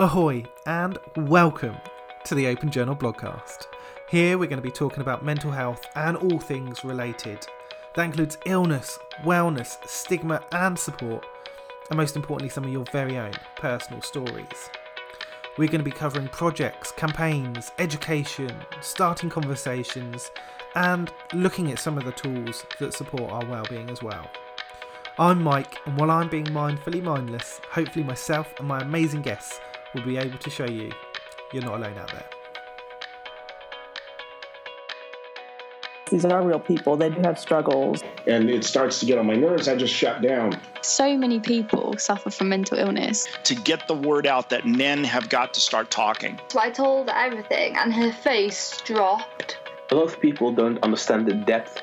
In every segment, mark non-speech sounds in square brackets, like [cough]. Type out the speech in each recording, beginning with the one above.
Ahoy, and welcome to the Open Journal blogcast. Here we're going to be talking about mental health and all things related. That includes illness, wellness, stigma, and support, and most importantly, some of your very own personal stories. We're going to be covering projects, campaigns, education, starting conversations, and looking at some of the tools that support our well-being as well. I'm Mike, and while I'm being mindfully mindless, hopefully myself and my amazing guests will be able to show you you're not alone out there. These are real people. They do have struggles. And it starts to get on my nerves. I just shut down. So many people suffer from mental illness. To get the word out that men have got to start talking. So I told everything, and her face dropped. A lot of people don't understand the depth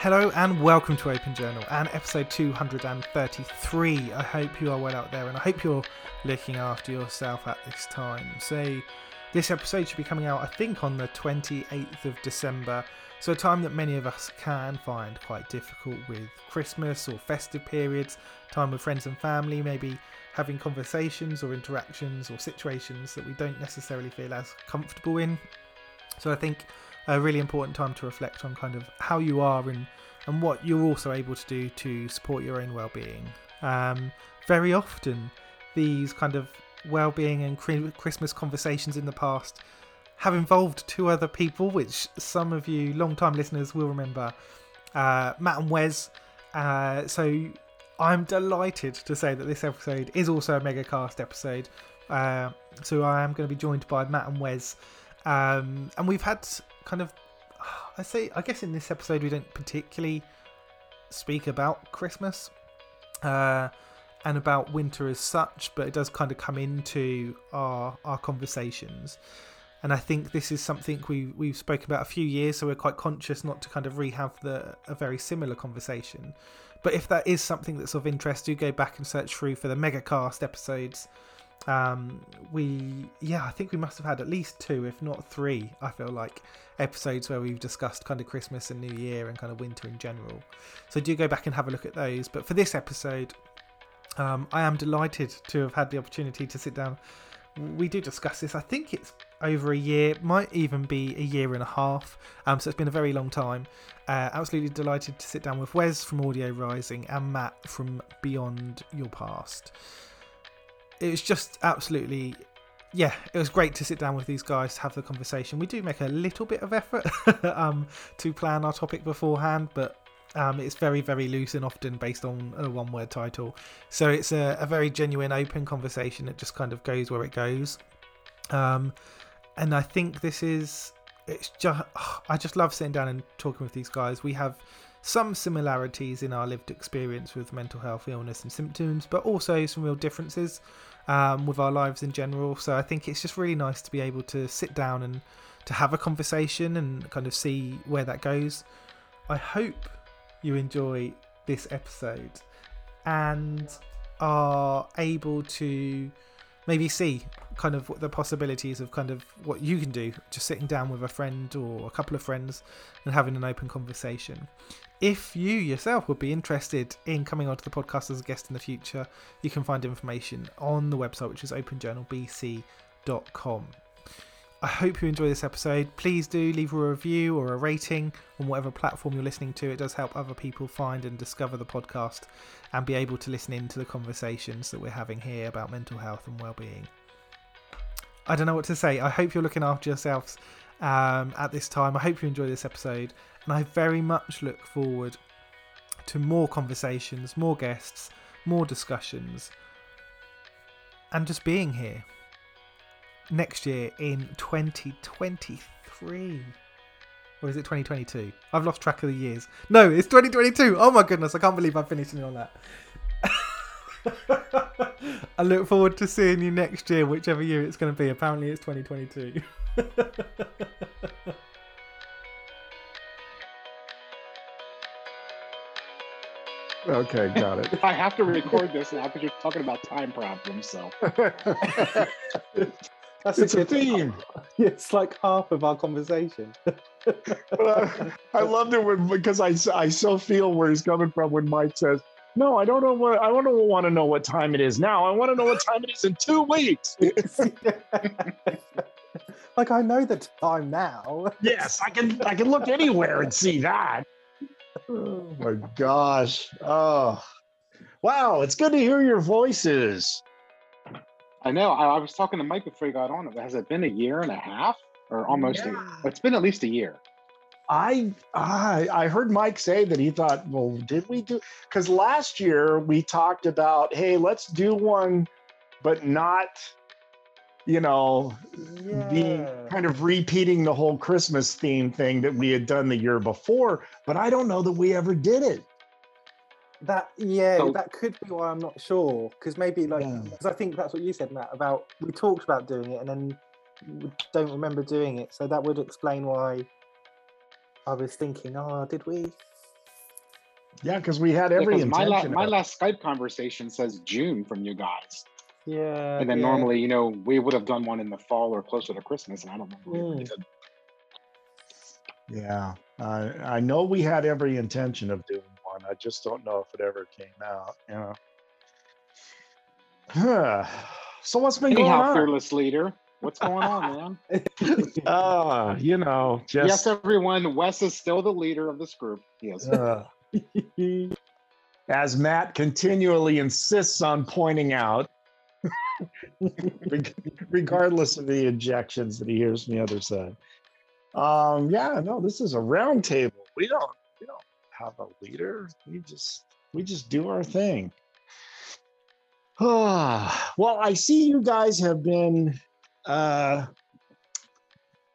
Hello and welcome to Open Journal and episode 233. I hope you are well out there and I hope you're looking after yourself at this time. So, this episode should be coming out, I think, on the 28th of December. So, a time that many of us can find quite difficult with Christmas or festive periods, time with friends and family, maybe having conversations or interactions or situations that we don't necessarily feel as comfortable in. So, I think a really important time to reflect on kind of how you are and and what you're also able to do to support your own well-being. Um, very often, these kind of well-being and Christmas conversations in the past have involved two other people, which some of you long-time listeners will remember, uh, Matt and Wes. Uh, so I'm delighted to say that this episode is also a megacast episode. Uh, so I am going to be joined by Matt and Wes, um, and we've had kind of I say I guess in this episode we don't particularly speak about Christmas uh, and about winter as such, but it does kind of come into our our conversations. And I think this is something we we've spoken about a few years, so we're quite conscious not to kind of re-have the a very similar conversation. But if that is something that's of interest, do go back and search through for the megacast episodes um we yeah i think we must have had at least two if not three i feel like episodes where we've discussed kind of christmas and new year and kind of winter in general. So do go back and have a look at those. But for this episode um i am delighted to have had the opportunity to sit down. We do discuss this. I think it's over a year might even be a year and a half. Um so it's been a very long time. Uh, absolutely delighted to sit down with wes from audio rising and matt from beyond your past it was just absolutely yeah it was great to sit down with these guys to have the conversation. We do make a little bit of effort [laughs] um, to plan our topic beforehand but um, it's very very loose and often based on a one word title. So it's a, a, very genuine open conversation it just kind of goes where it goes. Um, and i think this is it's just [sighs] i just love sitting down and talking with these guys. We have some similarities in our lived experience with mental health illness and symptoms but also some real differences um, with our lives in general. So I think it's just really nice to be able to sit down and to have a conversation and kind of see where that goes. I hope you enjoy this episode and are able to maybe see kind of what the possibilities of kind of what you can do just sitting down with a friend or a couple of friends and having an open conversation if you yourself would be interested in coming onto the podcast as a guest in the future, you can find information on the website, which is openjournalbc.com. I hope you enjoy this episode. Please do leave a review or a rating on whatever platform you're listening to. It does help other people find and discover the podcast and be able to listen into the conversations that we're having here about mental health and well-being. I don't know what to say. I hope you're looking after yourselves um, at this time. I hope you enjoy this episode, and I very much look forward to more conversations, more guests, more discussions, and just being here next year in 2023. Or is it 2022? I've lost track of the years. No, it's 2022. Oh my goodness, I can't believe I'm finishing on that. [laughs] I look forward to seeing you next year, whichever year it's going to be. Apparently, it's 2022. [laughs] Okay, got it. [laughs] I have to record this now because you're talking about time problems. So [laughs] That's It's a good- theme. [laughs] It's like half of our conversation. But I, I loved it when because I, I so feel where he's coming from when Mike says, "No, I don't know what I don't want to know what time it is now. I want to know what time it is in two weeks." like I know the time now. yes, I can I can look anywhere and see that. Oh my [laughs] gosh! Oh, wow! It's good to hear your voices. I know. I, I was talking to Mike before he got on. Has it been a year and a half, or almost? A, it's been at least a year. I I I heard Mike say that he thought, well, did we do? Because last year we talked about, hey, let's do one, but not, you know, being kind of repeating the whole Christmas theme thing that we had done the year before. But I don't know that we ever did it. That yeah, So- that could be why I'm not sure. Because maybe like because I think that's what you said, Matt. About we talked about doing it and then we don't remember doing it. So that would explain why I was thinking, oh, did we? Yeah, because we had every Because my, la- my last Skype conversation says June from you guys, Yeah. and then yeah. normally, you know, we would have done one in the fall or closer to Christmas, and I don't remember. Mm. if we did. Yeah, I I know we had every intention of doing one. I just don't know if it ever came out. You know. [sighs] so what's been going on? fearless leader, what's going on, man? [laughs] Ah, you know, just yes, everyone. Wes is still the leader of this group. Yes. uh, [laughs] as Matt continually insists on pointing out, reg- [laughs] regardless of the injections that he hears from the other side. Um, yeah, no, this is a round table. We don't we don't have a leader. We just we just do our thing. Ah, [sighs] well, I see you guys have been uh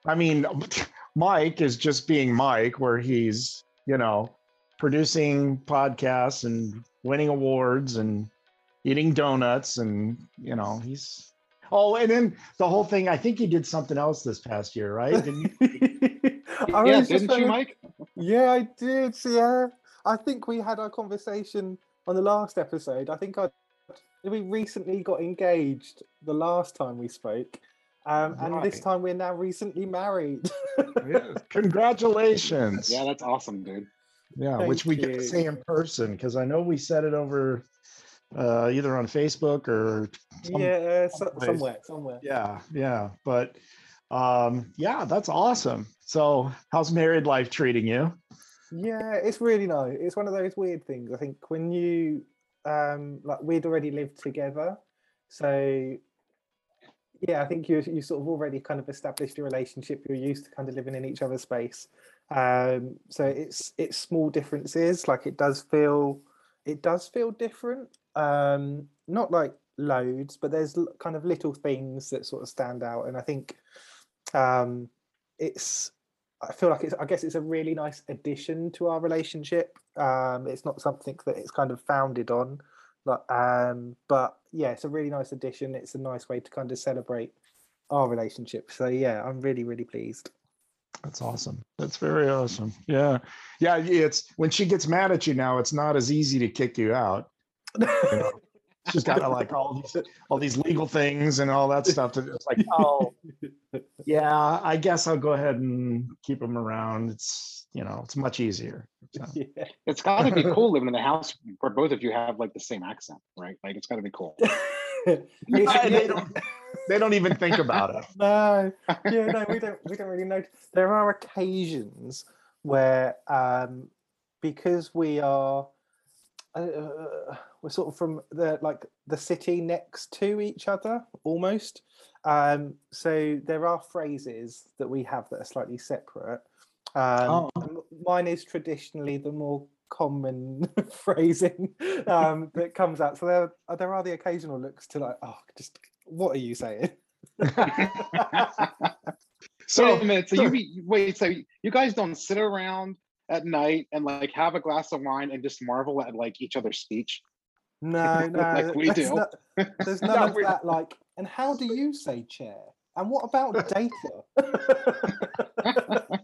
I mean, [laughs] Mike is just being Mike, where he's, you know, producing podcasts and winning awards and eating donuts. And, you know, he's, oh, and then the whole thing, I think he did something else this past year, right? Didn't you? [laughs] I yeah, didn't you, Mike? Yeah, I did. Yeah, I think we had our conversation on the last episode. I think I we recently got engaged the last time we spoke, um, and this time we're now recently married. [laughs] [laughs] yes. Congratulations. Yeah, that's awesome, dude. Yeah, which we Thank get to say in person because I know we said it over uh, either on Facebook or some- yeah, so, somewhere, somewhere. Yeah, yeah, but um, yeah, that's awesome. So, how's married life treating you? Yeah, it's really nice. It's one of those weird things. I think when you um like we'd already lived together, so yeah, I think you you sort of already kind of established your relationship. You're used to kind of living in each other's space. Um, so it's it's small differences. Like it does feel it does feel different. Um, not like loads, but there's kind of little things that sort of stand out. And I think um, it's I feel like it's I guess it's a really nice addition to our relationship. Um, it's not something that it's kind of founded on, like um, but yeah, it's a really nice addition. It's a nice way to kind of celebrate our relationship. So yeah, I'm really really pleased. That's awesome. That's very awesome. Yeah, yeah. It's when she gets mad at you now, it's not as easy to kick you out. You know? She's got to like all these all these legal things and all that stuff. That it's like, oh, yeah, I guess I'll go ahead and keep them around. It's you know, it's much easier. So. [laughs] It's got to be cool living in a house where both of you have like the same accent, right? Like it's got to be cool. Yeah, [laughs] they don't they don't even think about it. [laughs] no, yeah, no, we don't we don't really know. There are occasions where um because we are uh, we're sort of from the like the city next to each other almost. Um, so there are phrases that we have that are slightly separate. Um, and Mine is traditionally the more common [laughs] phrasing um, that comes out. So there, there are the occasional looks to like, oh, just what are you saying? [laughs] So wait a minute. So you be, wait. So you guys don't sit around at night and like have a glass of wine and just marvel at like each other's speech? No, no, like we there's do. no- there's [laughs] none No, of we're- that. Like, and how do you say chair? And what about data? [laughs]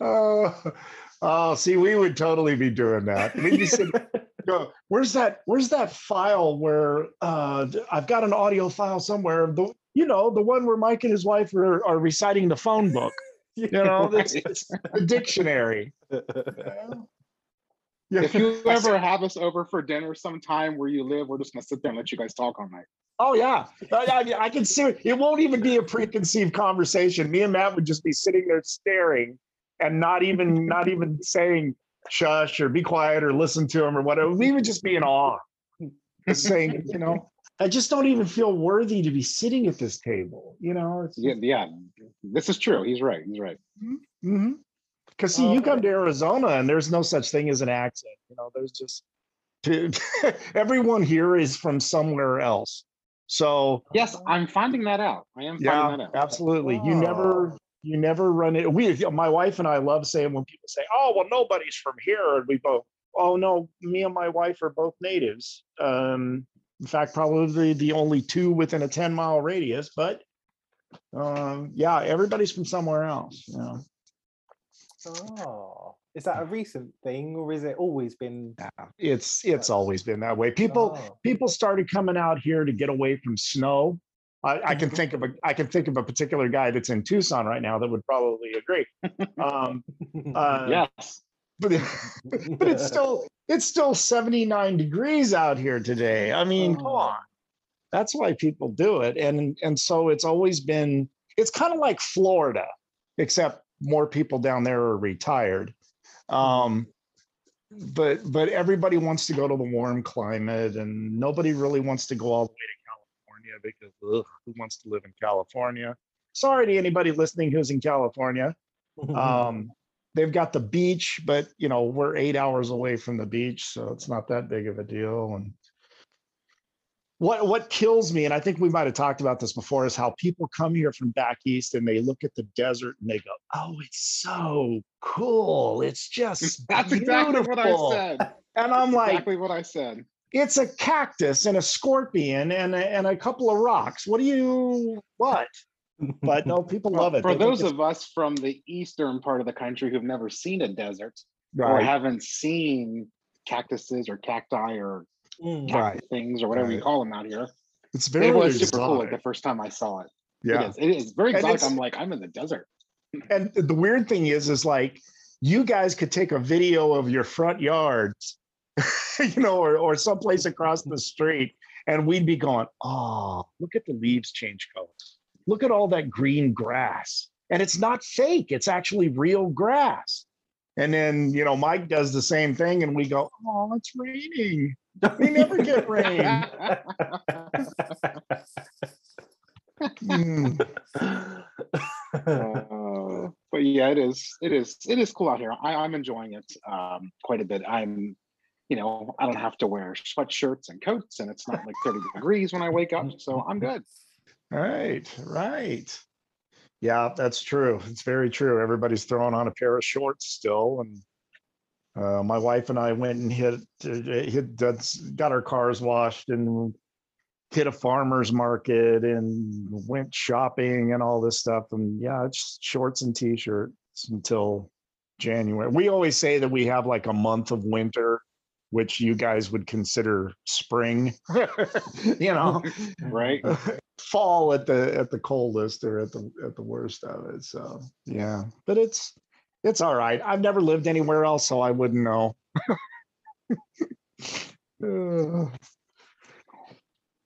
Oh, oh, see, we would totally be doing that. We'd be sitting, go, where's that? Where's that file where uh, I've got an audio file somewhere? The you know the one where Mike and his wife are, are reciting the phone book. [laughs] You know, it's, it's the dictionary. Yeah. If you [laughs] ever have us over for dinner sometime where you live, we're just gonna sit there and let you guys talk all night. Oh yeah, I, I, I can see it. It won't even be a preconceived conversation. Me and Matt would just be sitting there staring and not even not even saying shush or be quiet or listen to him or whatever. We would just be in awe, just saying, you know, I just don't even feel worthy to be sitting at this table. You know, it's Yeah, yeah. This is true. He's right. He's right. Mm-hmm. Because see, you come to Arizona and there's no such thing as an accent. You know, there's just [laughs] everyone here is from somewhere else. So Yes, I'm finding that out. I am yeah, finding that out. absolutely. You never you never run it. We my wife and I love saying when people say, "Oh, well, nobody's from here," and we both, "Oh no, me and my wife are both natives." Um, in fact, probably the only two within a ten mile radius. But um, yeah, everybody's from somewhere else. You know. Oh, is that a recent thing, or is it always been? it's it's always been that way. People Oh. people started coming out here to get away from snow. I, I can think of a I can think of a particular guy that's in Tucson right now that would probably agree. Um, uh, Yes. but it- [laughs] but it's still it's still 79 degrees out here today. I mean, come on. That's why people do it. And and so it's always been it's kind of like Florida, except more people down there are retired. Um but but everybody wants to go to the warm climate and nobody really wants to go all the way to California because ugh, who wants to live in California? Sorry to anybody listening who's in California. Um, they've got the beach, but you know we're eight hours away from the beach, so it's not that big of a deal. And what what kills me, and I think we might have talked about this before, is how people come here from back east and they look at the desert and they go, "Oh, it's so cool! It's just [laughs] That's exactly what I said. And I'm like, exactly what I said. it's a cactus and a scorpion and a, and a couple of rocks. What do you what? But no, [laughs] people love it. For They those of us from the eastern part of the country who've never seen a desert or haven't seen cactuses or cacti or Mm. Right. things or whatever you call them out here, it's very it was super cool. Like the first time I saw it. Yeah. It is. It is very exotic. I'm like, I'm in the desert. [laughs] And the weird thing is, is like you guys could take a video of your front yards, [laughs] you know, or or someplace across the street, and we'd be going, "Oh, look at the leaves change colors. Look at all that green grass." And it's not fake; it's actually real grass. And then you know, Mike does the same thing, and we go, "Oh, it's raining. We never get rain." Mm. Uh, [laughs] but yeah, it is. It is. It is cool out here. I, I'm enjoying it um, quite a bit. I'm, you know, I don't have to wear sweatshirts and coats, and it's not like 30 degrees when I wake up, so I'm good. Right, right. Yeah, that's true. It's very true. Everybody's throwing on a pair of shorts still, and uh, my wife and I went and hit uh, hit got our cars washed and hit a farmer's market and went shopping and all this stuff. And yeah, it's shorts and t-shirts until January. We always say that we have like a month of winter, which you guys would consider spring. [laughs] you know, right? [laughs] fall at the at the coldest or at the at the worst of it. So yeah, but it's it's all right. I've never lived anywhere else, so I wouldn't know. Uh, [laughs]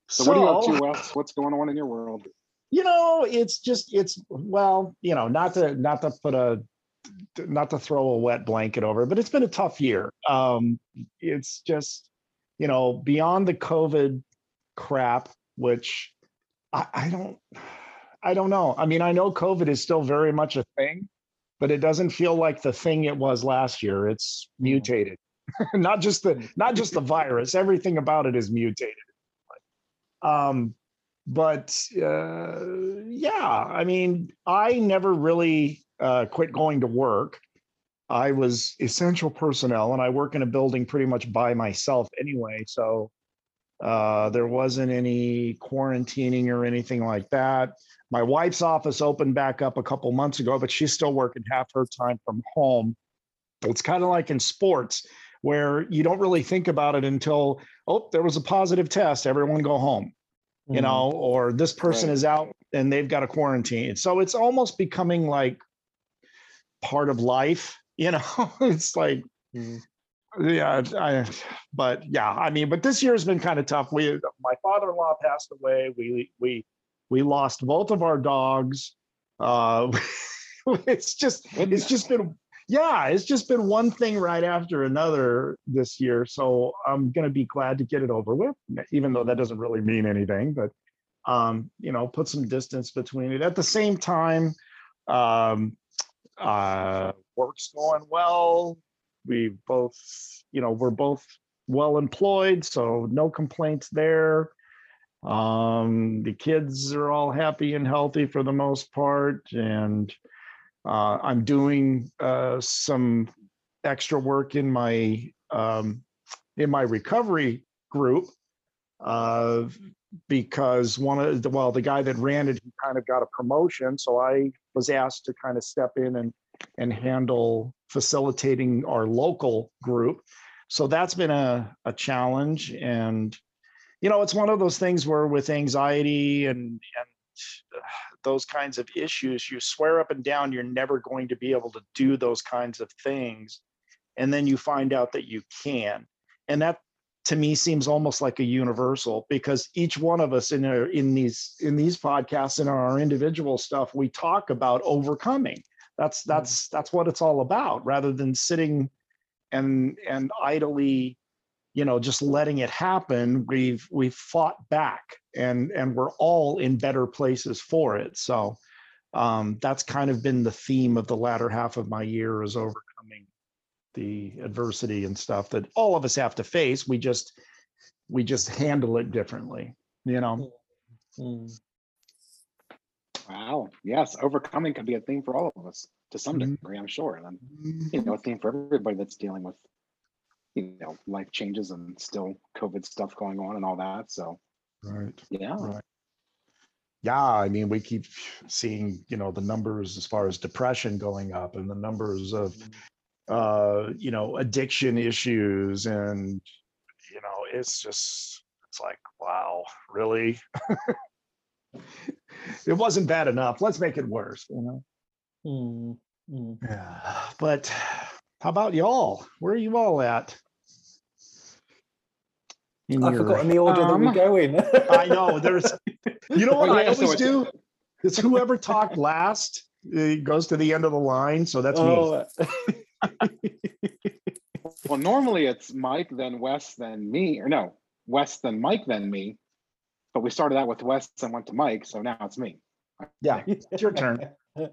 So, what are you up to, Wes? What's going on in your world? you know it's just it's well you know not to not to put a not to throw a wet blanket over but it's been a tough year um it's just you know, beyond the COVID crap, which I, I don't, I don't know. I mean, I know COVID is still very much a thing, but it doesn't feel like the thing it was last year. It's mutated. [laughs] not just the not just the [laughs] virus. Everything about it is mutated. Um, but uh, yeah, I mean, I never really uh, quit going to work. I was essential personnel, and I work in a building pretty much by myself anyway. So uh, there wasn't any quarantining or anything like that. My wife's office opened back up a couple months ago, but she's still working half her time from home. It's kind of like in sports where you don't really think about it until, oh, there was a positive test, everyone go home, you Mhm. know, or this person Right. is out and they've got a quarantine. So it's almost becoming like part of life, you know, [laughs] it's like, yeah, I, but yeah, I mean, but this year's been kind of tough. We, my father-in-law passed away. We, we, we lost both of our dogs. Uh, [laughs] it's just, it's just been, yeah, it's just been one thing right after another this year. So I'm gonna be glad to get it over with, even though that doesn't really mean anything. But um, you know, put some distance between it. At the same time, um, uh, work's going well. We both, you know, we're both well employed, so no complaints there. Um, the kids are all happy and healthy for the most part, and uh, I'm doing uh, some extra work in my um, in my recovery group uh, because one of the well, the guy that ran it, he kind of got a promotion, so I was asked to kind of step in and and handle facilitating our local group. So that's been a a challenge, and you know, it's one of those things where with anxiety and and uh, those kinds of issues, you swear up and down you're never going to be able to do those kinds of things. And then you find out that you can. And that to me seems almost like a universal because each one of us in our, in these in these podcasts and our individual stuff, we talk about overcoming. That's that's that's what it's all about, rather than sitting and and idly you know just letting it happen. We've we've fought back and and we're all in better places for it. So um that's kind of been the theme of the latter half of my year is overcoming the adversity and stuff that all of us have to face we just we just handle it differently you know mm, mm. Wow. Yes, overcoming could be a theme for all of us to some Mhm. degree, I'm sure. And then, you mm-hmm. know, a theme for everybody that's dealing with, you know, life changes and still COVID stuff going on and all that. So, right yeah. right yeah i mean we keep seeing you know the numbers as far as depression going up and the numbers of mm. Uh you know addiction issues and you know it's just it's like wow really [laughs] it wasn't bad enough let's make it worse you know yeah but how about y'all where are you all at in I've forgotten the order that we Um, go in. [laughs] I know. There's, you know what Oh, I yeah, so always it's- do? It's whoever talked last uh, goes to the end of the line. So that's me. [laughs] [laughs] Well, normally it's Mike, then Wes, then me, or no, Wes, then Mike, then me. But we started out with Wes and went to Mike, so now it's me. Yeah, it's your turn. [laughs]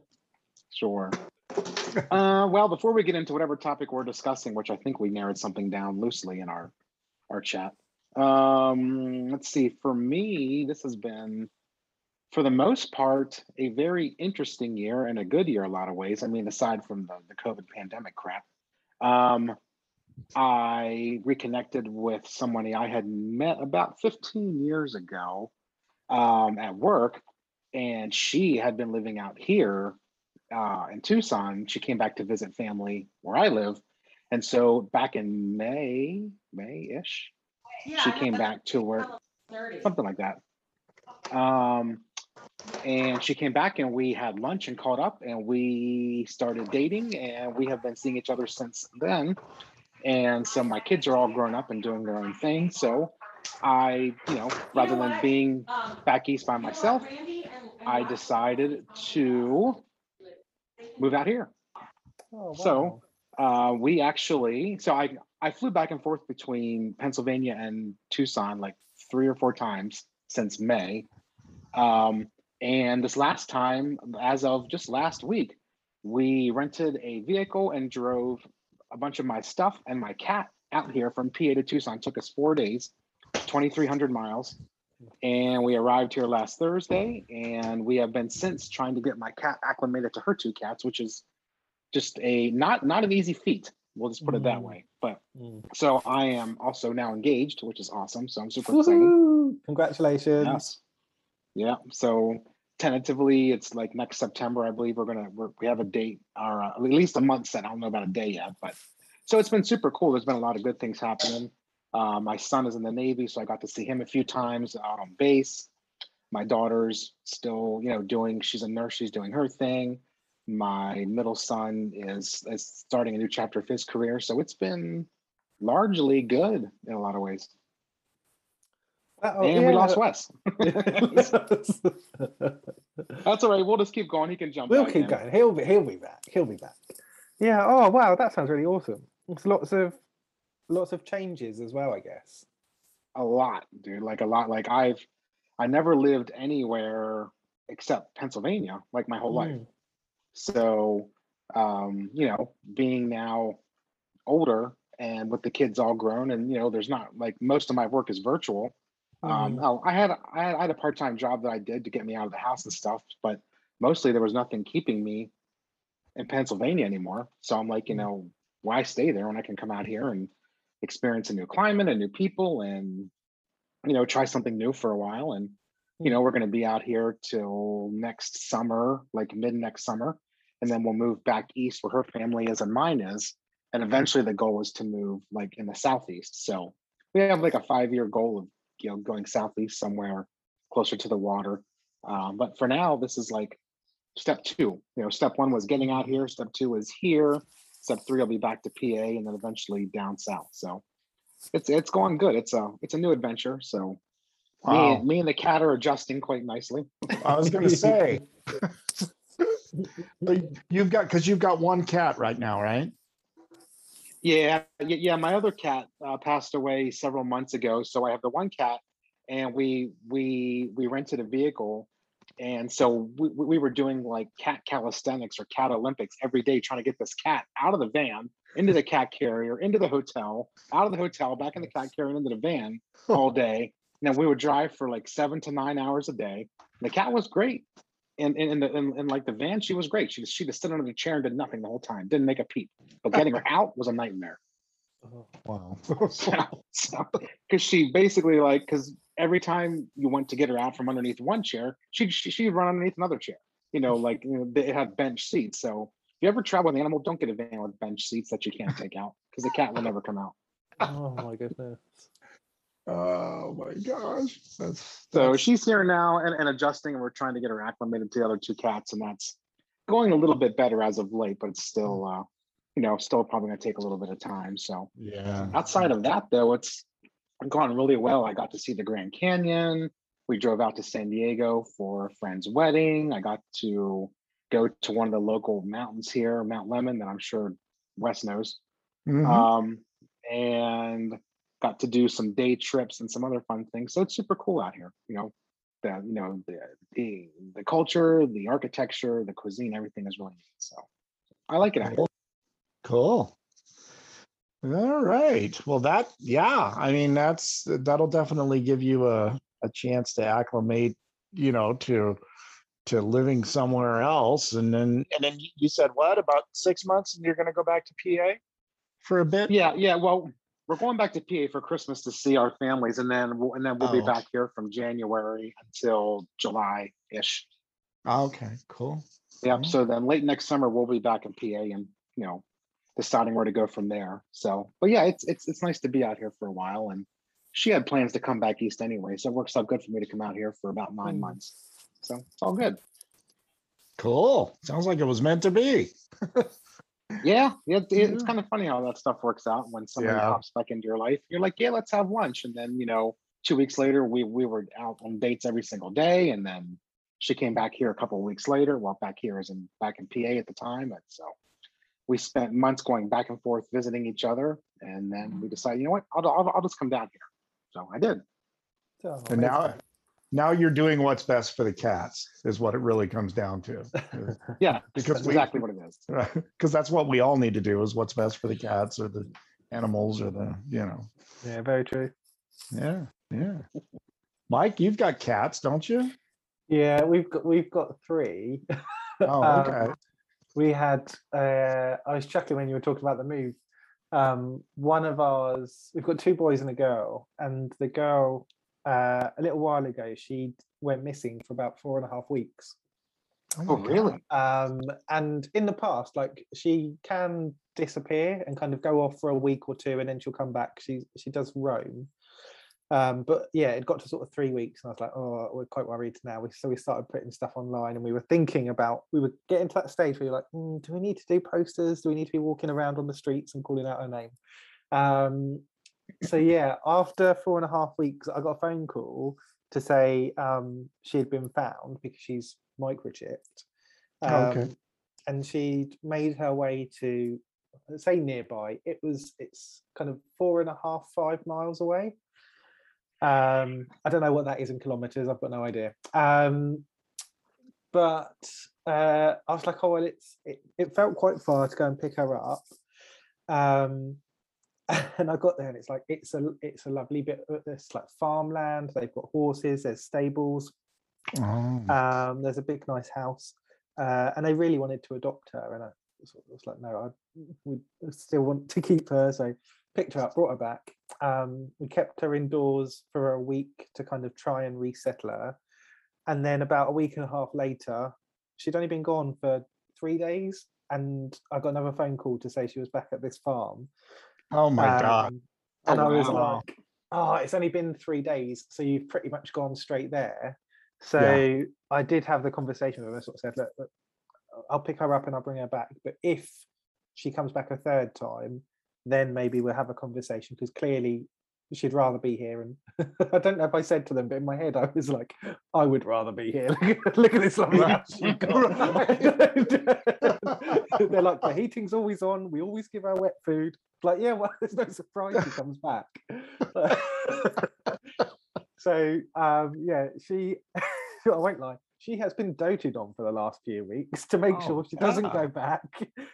Sure. Uh, well, before we get into whatever topic we're discussing, which I think we narrowed something down loosely in our our chat. Um, let's see. For me, this has been, for the most part, a very interesting year and a good year. A lot of ways. I mean, aside from the the COVID pandemic crap, um, I reconnected with somebody I had met about 15 years ago um, at work, and she had been living out here uh, in Tucson. She came back to visit family where I live, and so back in May, May-ish, she came back to work, something like that. Um, and she came back and we had lunch and caught up and we started dating and we have been seeing each other since then. And so my kids are all grown up and doing their own thing. So I, you know, rather than being back east by myself, I decided to move out here. So uh, we actually, so I I flew back and forth between Pennsylvania and Tucson like three or four times since May. Um, and this last time, as of just last week, we rented a vehicle and drove a bunch of my stuff and my cat out here from PA to Tucson. took us four days, 2,300 miles. And we arrived here last Thursday, and we have been since trying to get my cat acclimated to her two cats, which is just a not not an easy feat. We'll just put it that Mm. way. But Mm. so I am also now engaged, which is awesome. So I'm super excited. Congratulations. Yes. Yeah. So tentatively, it's like next September, I believe we're gonna we're, we have a date or uh, at least a month set. I don't know about a day yet, but so it's been super cool. There's been a lot of good things happening. Uh, my son is in the Navy, so I got to see him a few times out on base. My daughter's still, you know, doing. She's a nurse. She's doing her thing. My middle son is is starting a new chapter of his career. So it's been largely good in a lot of ways. Oh, and we lost Wes. [laughs] [laughs] That's all right. We'll just keep going. He can jump. We'll keep in. going. He'll be he'll be back. He'll be back. Yeah. Oh wow, that sounds really awesome. There's lots of lots of changes as well, I guess. A lot, dude. Like a lot. Like I've, I never lived anywhere except Pennsylvania, like my whole life. Mm. So, um, you know, being now older and with the kids all grown, and you know, there's not like most of my work is virtual. Um, Mhm. oh, I had I had, I had a part time job that I did to get me out of the house and stuff, but mostly there was nothing keeping me in Pennsylvania anymore. So I'm like, you know, why stay there when I can come out here and experience a new climate and new people and you know try something new for a while and you know we're going to be out here till next summer like mid next summer and then we'll move back east where her family is and mine is and eventually the goal is to move like in the southeast so we have like a five year goal of you know going southeast somewhere closer to the water. Um, but for now this is like step two. You know step one was getting out here step two is here step three i'll be back to pa and then eventually down south. So it's it's going good. It's a it's a new adventure. So me, Wow. and- me and the cat are adjusting quite nicely. I was going to say, [laughs] [laughs] you've got because you've got one cat right now, right? Yeah, yeah. My other cat uh, passed away several months ago, so I have the one cat, and we we we rented a vehicle, and so we, we were doing like cat calisthenics or cat Olympics every day, trying to get this cat out of the van, into the cat carrier, into the hotel, out of the hotel, back in the cat carrier, into the van [laughs] all day. And then we would drive for like seven to nine hours a day. The cat was great. And in, in, the, in, in like the van, she was great. She was she just sit under the chair and did nothing the whole time, didn't make a peep. But getting her [laughs] out was a nightmare. Oh. Wow. [laughs] so, because she basically like because every time you went to get her out from underneath one chair, she'd she, she'd run underneath another chair. You know, like you know, they had bench seats. So if you ever travel with an animal, don't get a van with bench seats that you can't take out because the cat will never come out. Oh my goodness. Oh my gosh, that's So she's here now and, and adjusting, and we're trying to get her acclimated to the other two cats, and that's going a little bit better as of late, but it's still, uh, you know, still probably going to take a little bit of time. So yeah. outside of that, though, it's gone really well. I got to see the Grand Canyon. We drove out to San Diego for a friend's wedding. I got to go to one of the local mountains here, Mount Lemmon, that I'm sure Wes knows. Mhm. Um, and got to do some day trips and some other fun things. So it's super cool out here. You know, the you know the the the culture, the architecture, the cuisine, everything is really neat. So I like it out here. Cool. All right. Well, that yeah. I mean, that's that'll definitely give you a a chance to acclimate. You know, to to living somewhere else, and then and then you- you said what about six months, and you're going to go back to PA for a bit. Yeah, yeah. Well, we're going back to PA for Christmas to see our families, and then we'll, and then we'll be Oh. back here from January until July ish. Okay. Cool. Yep. So then late next summer we'll be back in PA, and you know, deciding where to go from there. So, but yeah, it's it's it's nice to be out here for a while, and she had plans to come back east anyway, so it works out good for me to come out here for about nine Hmm. months. So it's all good. Cool. Sounds like it was meant to be. [laughs] Yeah, yeah, it, it's kind of funny how that stuff works out when somebody Yeah. pops back into your life. You're like, yeah, let's have lunch, and then you know, two weeks later, we we were out on dates every single day, and then she came back here a couple of weeks later. Well, back here is in back in PA at the time, and so we spent months going back and forth visiting each other, and then we mm-hmm. decided, you know what, I'll, I'll, I'll just come down here. So I did. Oh, And now, now you're doing what's best for the cats is what it really comes down to. [laughs] Yeah, [laughs] Because that's we- exactly what it is. [laughs] Because that's what we all need to do is what's best for the cats or the animals or the, you know, yeah, very true. yeah, yeah. Mike, you've got cats, don't you? Yeah, we've got we've got three. Oh, Um, okay. we had uh I was chuckling when you were talking about the move. Um one of ours we've got two boys and a girl, and the girl uh a little while ago she went missing for about four and a half weeks. Oh, really? Um and in the past, like she can disappear and kind of go off for a week or two and then she'll come back. She she does roam. Um, but yeah, it got to sort of three weeks, and I was like, "Oh, we're quite worried now." We, so we started putting stuff online, and we were thinking about we were getting to that stage where you're like, "Mm, "Do we need to do posters? Do we need to be walking around on the streets and calling out her name?" Um, so yeah, after four and a half weeks, I got a phone call to say um, she had been found because she's microchipped, Oh, okay. um, and she'd made her way to say nearby. It was it's kind of four and a half, five miles away. Um, I don't know what that is in kilometers. I've got no idea. Um, but uh, I was like, oh well, it's it, it felt quite far to go and pick her up. Um, [laughs] and I got there, and it's like it's a it's a lovely bit. of It's like farmland. They've got horses. There's stables. Oh. Um, there's a big nice house, uh, and they really wanted to adopt her, and I of was like, no, I we still want to keep her, so picked her up, brought her back. Um, we kept her indoors for a week to kind of try and resettle her, and then about a week and a half later, she'd only been gone for three days, and I got another phone call to say she was back at this farm. Oh my God. Um, And Oh, I was wow. like, oh, it's only been three days, so you've pretty much gone straight there. So Yeah. I did have the conversation with her, sort of said, look, look, I'll pick her up and I'll bring her back. But if she comes back a third time, then maybe we'll have a conversation because clearly she'd rather be here. And [laughs] I don't know if I said to them, but in my head, I was like, I would rather be here. [laughs] Look at this lovely house. [laughs] [laughs] They're like, the heating's always on. We always give her wet food. Like, yeah, well, [laughs] there's no surprise she comes back. [laughs] so, um, yeah, she, I won't lie, she has been doted on for the last few weeks to make Oh, sure she doesn't go back.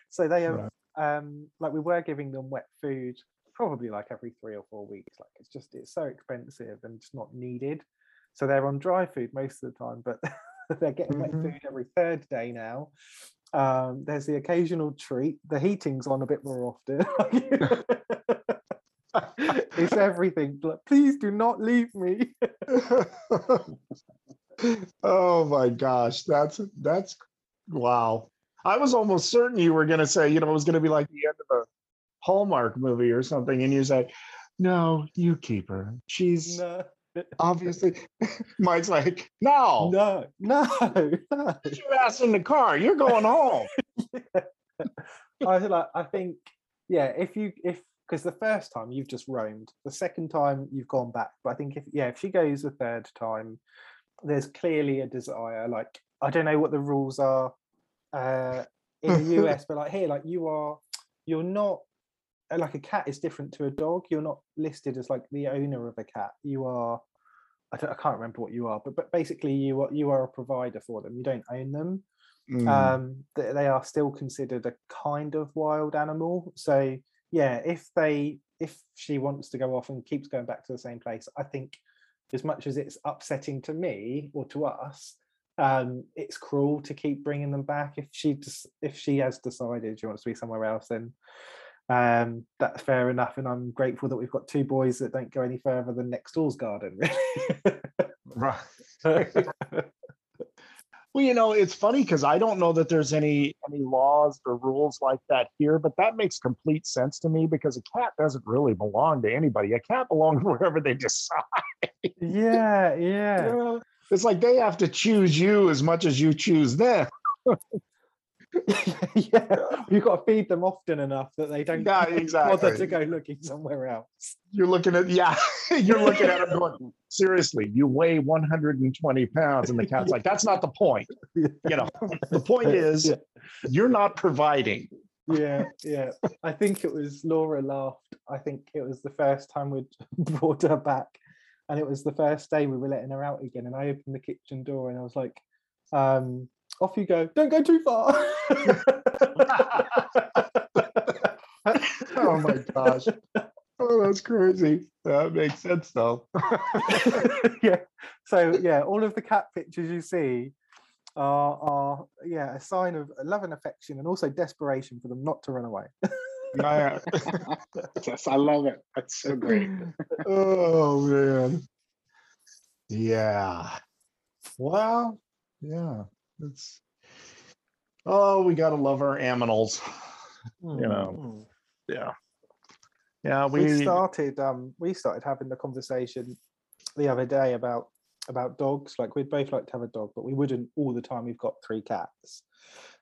So they have, Right. um, like, we were giving them wet food probably like every three or four weeks. Like, it's just, it's so expensive and it's not needed. So they're on dry food most of the time, but they're getting wet Mhm. food every third day now. Um, there's the occasional treat. The heating's on a bit more often. [laughs] it's everything. Please do not leave me. [laughs] oh my gosh, that's that's wow. I was almost certain you were gonna say, you know, it was gonna be like the end of a Hallmark movie or something, and you say, No, you keep her. She's No, obviously [laughs] Mike's like, No, no, no, no. get your ass in the car. You're going home. [laughs] I feel like I think, yeah, if you if because the first time you've just roamed, the second time you've gone back. But I think if yeah, if she goes the third time, there's clearly a desire. Like I don't know what the rules are uh, in the US, [laughs] but like here, like you are, you're not like a cat is different to a dog. You're not listed as like the owner of a cat. You are. I, don't, I can't remember what you are, but but basically you are you are a provider for them. You don't own them Mm. um th- they are still considered a kind of wild animal so yeah if they if she wants to go off and keeps going back to the same place i think as much as it's upsetting to me or to us um it's cruel to keep bringing them back if she just if she has decided she wants to be somewhere else then um that's fair enough and i'm grateful that we've got two boys that don't go any further than next door's garden really. [laughs] right. [laughs] Well, you know, it's funny because I don't know that there's any any laws or rules like that here, but that makes complete sense to me because a cat doesn't really belong to anybody. A cat belongs [laughs] wherever they decide. yeah yeah You know, It's like they have to choose you as much as you choose them. [laughs] yeah, you've got to feed them often enough that they don't Yeah, [laughs] bother to exactly. go looking somewhere else. You're looking at yeah, [laughs] you're looking at them going, seriously, you weigh 120 pounds, and the cat's like, that's not the point. You know, the point is Yeah. you're not providing. yeah, yeah. I think it was Laura laughed. I think it was the first time we'd brought her back, and it was the first day we were letting her out again. And I opened the kitchen door and I was like, um, "Off you go! Don't go too far." [laughs] oh my gosh. Oh, that's crazy. That makes sense though. [laughs] yeah. So yeah, all of the cat pictures you see are, are yeah a sign of love and affection, and also desperation for them not to run away. yeah. [laughs] yes, I love it. That's so great. oh man. Yeah. Well, yeah. It's oh, we gotta love our aminals. [sighs] You know. Yeah. Yeah, we, we started um we started having the conversation the other day about about dogs. Like we'd both like to have a dog, but we wouldn't all the time. We've got three cats.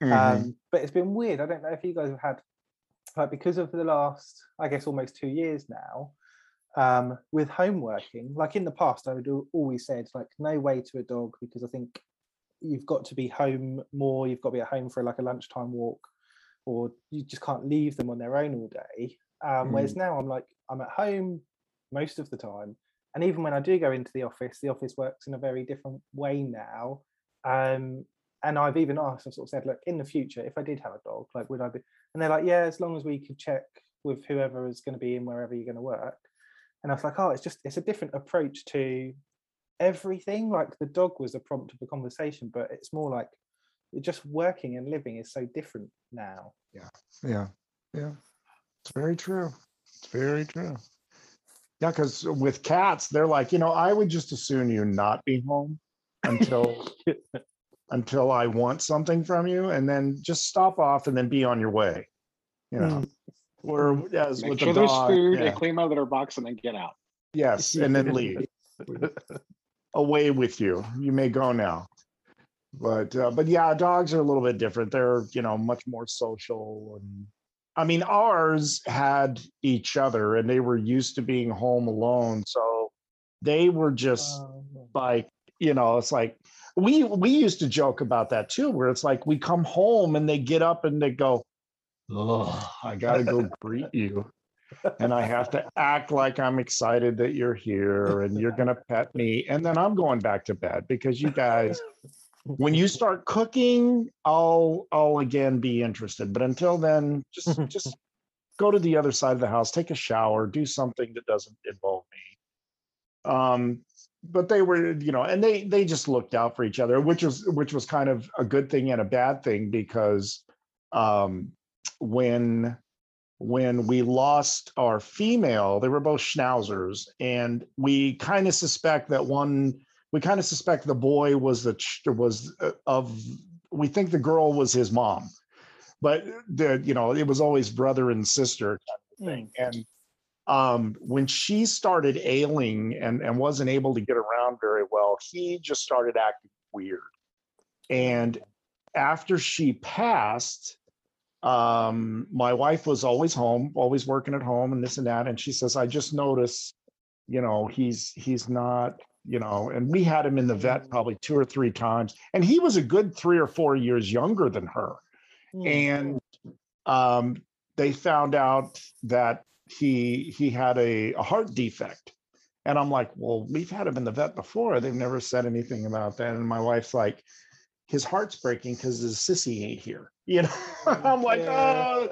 Mhm. Um, but it's been weird. I don't know if you guys have had like because of the last, I guess, almost two years now, um, with home working. Like in the past, I would al- always said like no way to a dog because I think you've got to be home more. You've got to be at home for like a lunchtime walk, or you just can't leave them on their own all day. Um, Whereas now I'm like I'm at home most of the time, and even when I do go into the office, the office works in a very different way now. Um, and I've even asked, I've sort of said, look, in the future, if I did have a dog, like, would I be? And they're like, yeah, as long as we could check with whoever is going to be in wherever you're going to work. And I was like, oh, it's just, it's a different approach to everything. Like the dog was a prompt of a conversation, but it's more like just working and living is so different now. Yeah. Yeah. Yeah. It's very true. It's very true. Yeah, because with cats, they're like, you know, I would just assume you not be home until [laughs] until I want something from you, and then just stop off and then be on your way. You know, mm. or as Make with sure the there's dog, food yeah. and clean my litter box and then get out. Yes, and then leave. [laughs] Away with you. You may go now. But uh, but yeah, dogs are a little bit different. They're you know much more social and I mean ours had each other and they were used to being home alone, so they were just like you know it's like we we used to joke about that too, where it's like we come home and they get up and they go, oh, I gotta go [laughs] greet you and I have to act like I'm excited that you're here and you're going to pet me. And then I'm going back to bed because you guys, when you start cooking, I'll, I'll again be interested. But until then, just, just go to the other side of the house, take a shower, do something that doesn't involve me. Um, but they were, you know, and they, they just looked out for each other, which was, which was kind of a good thing and a bad thing because, um, when, when we lost our female, they were both schnauzers, and we kind of suspect that one. We kind of suspect the boy was the was uh, of. We think the girl was his mom, but the you know it was always brother and sister kind of thing. And um, when she started ailing and and wasn't able to get around very well, he just started acting weird. And after she passed, um my wife was always home always working at home and this and that and she says i just noticed you know he's he's not you know and we had him in the vet probably two or three times and he was a good three or four years younger than her. And um they found out that he he had a, a heart defect. And i'm like well we've had him in the vet before. They've never said anything about that. And my wife's like his heart's breaking because his sissy ain't here [laughs] you know? I'm like oh.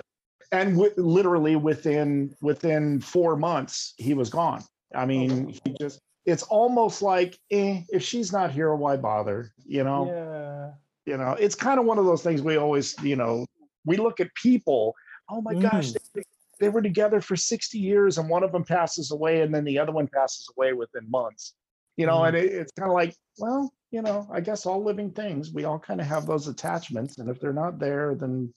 And wi- literally within within four months he was gone. I mean he just it's almost like eh, if she's not here why bother? You know? Yeah. you know it's kind of one of those things we always you know we look at people oh my gosh Mm. they, they were together for 60 years and one of them passes away and then the other one passes away within months. You know and it, it's kind of like well you know i guess all living things we all kind of have those attachments and if they're not there then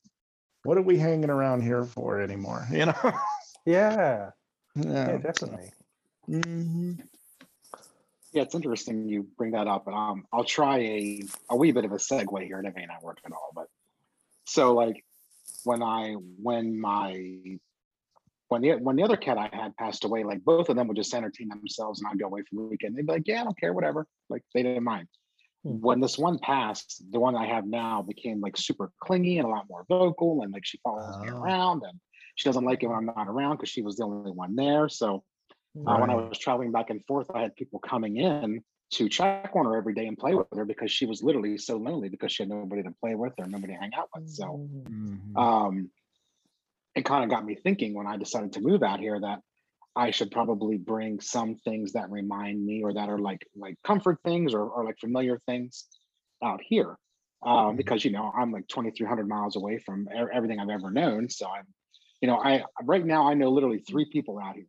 what are we hanging around here for anymore [laughs] you know Yeah. yeah, Yeah, definitely. Mhm. Yeah, it's interesting you bring that up, and um, I'll try a a wee bit of a segue here. and It may not work at all, but so like when I when my when the when the other cat I had passed away, like both of them would just entertain themselves, and I'd go away for the weekend. They'd be like, "Yeah, I don't care, whatever." Like they didn't mind. When this one passed, the one I have now became like super clingy and a lot more vocal, and like she follows me Oh. around, and she doesn't like it when I'm not around because she was the only one there. So uh, when I was traveling back and forth, I had people coming in to check on her every day and play with her because she was literally so lonely because she had nobody to play with or nobody to hang out with. So um, it kind of got me thinking when I decided to move out here that I should probably bring some things that remind me or that are like like comfort things or, or like familiar things out here. Um, because you know I'm like 2,300 miles away from e- everything I've ever known. So I'm, you know, I right now I know literally three people out here,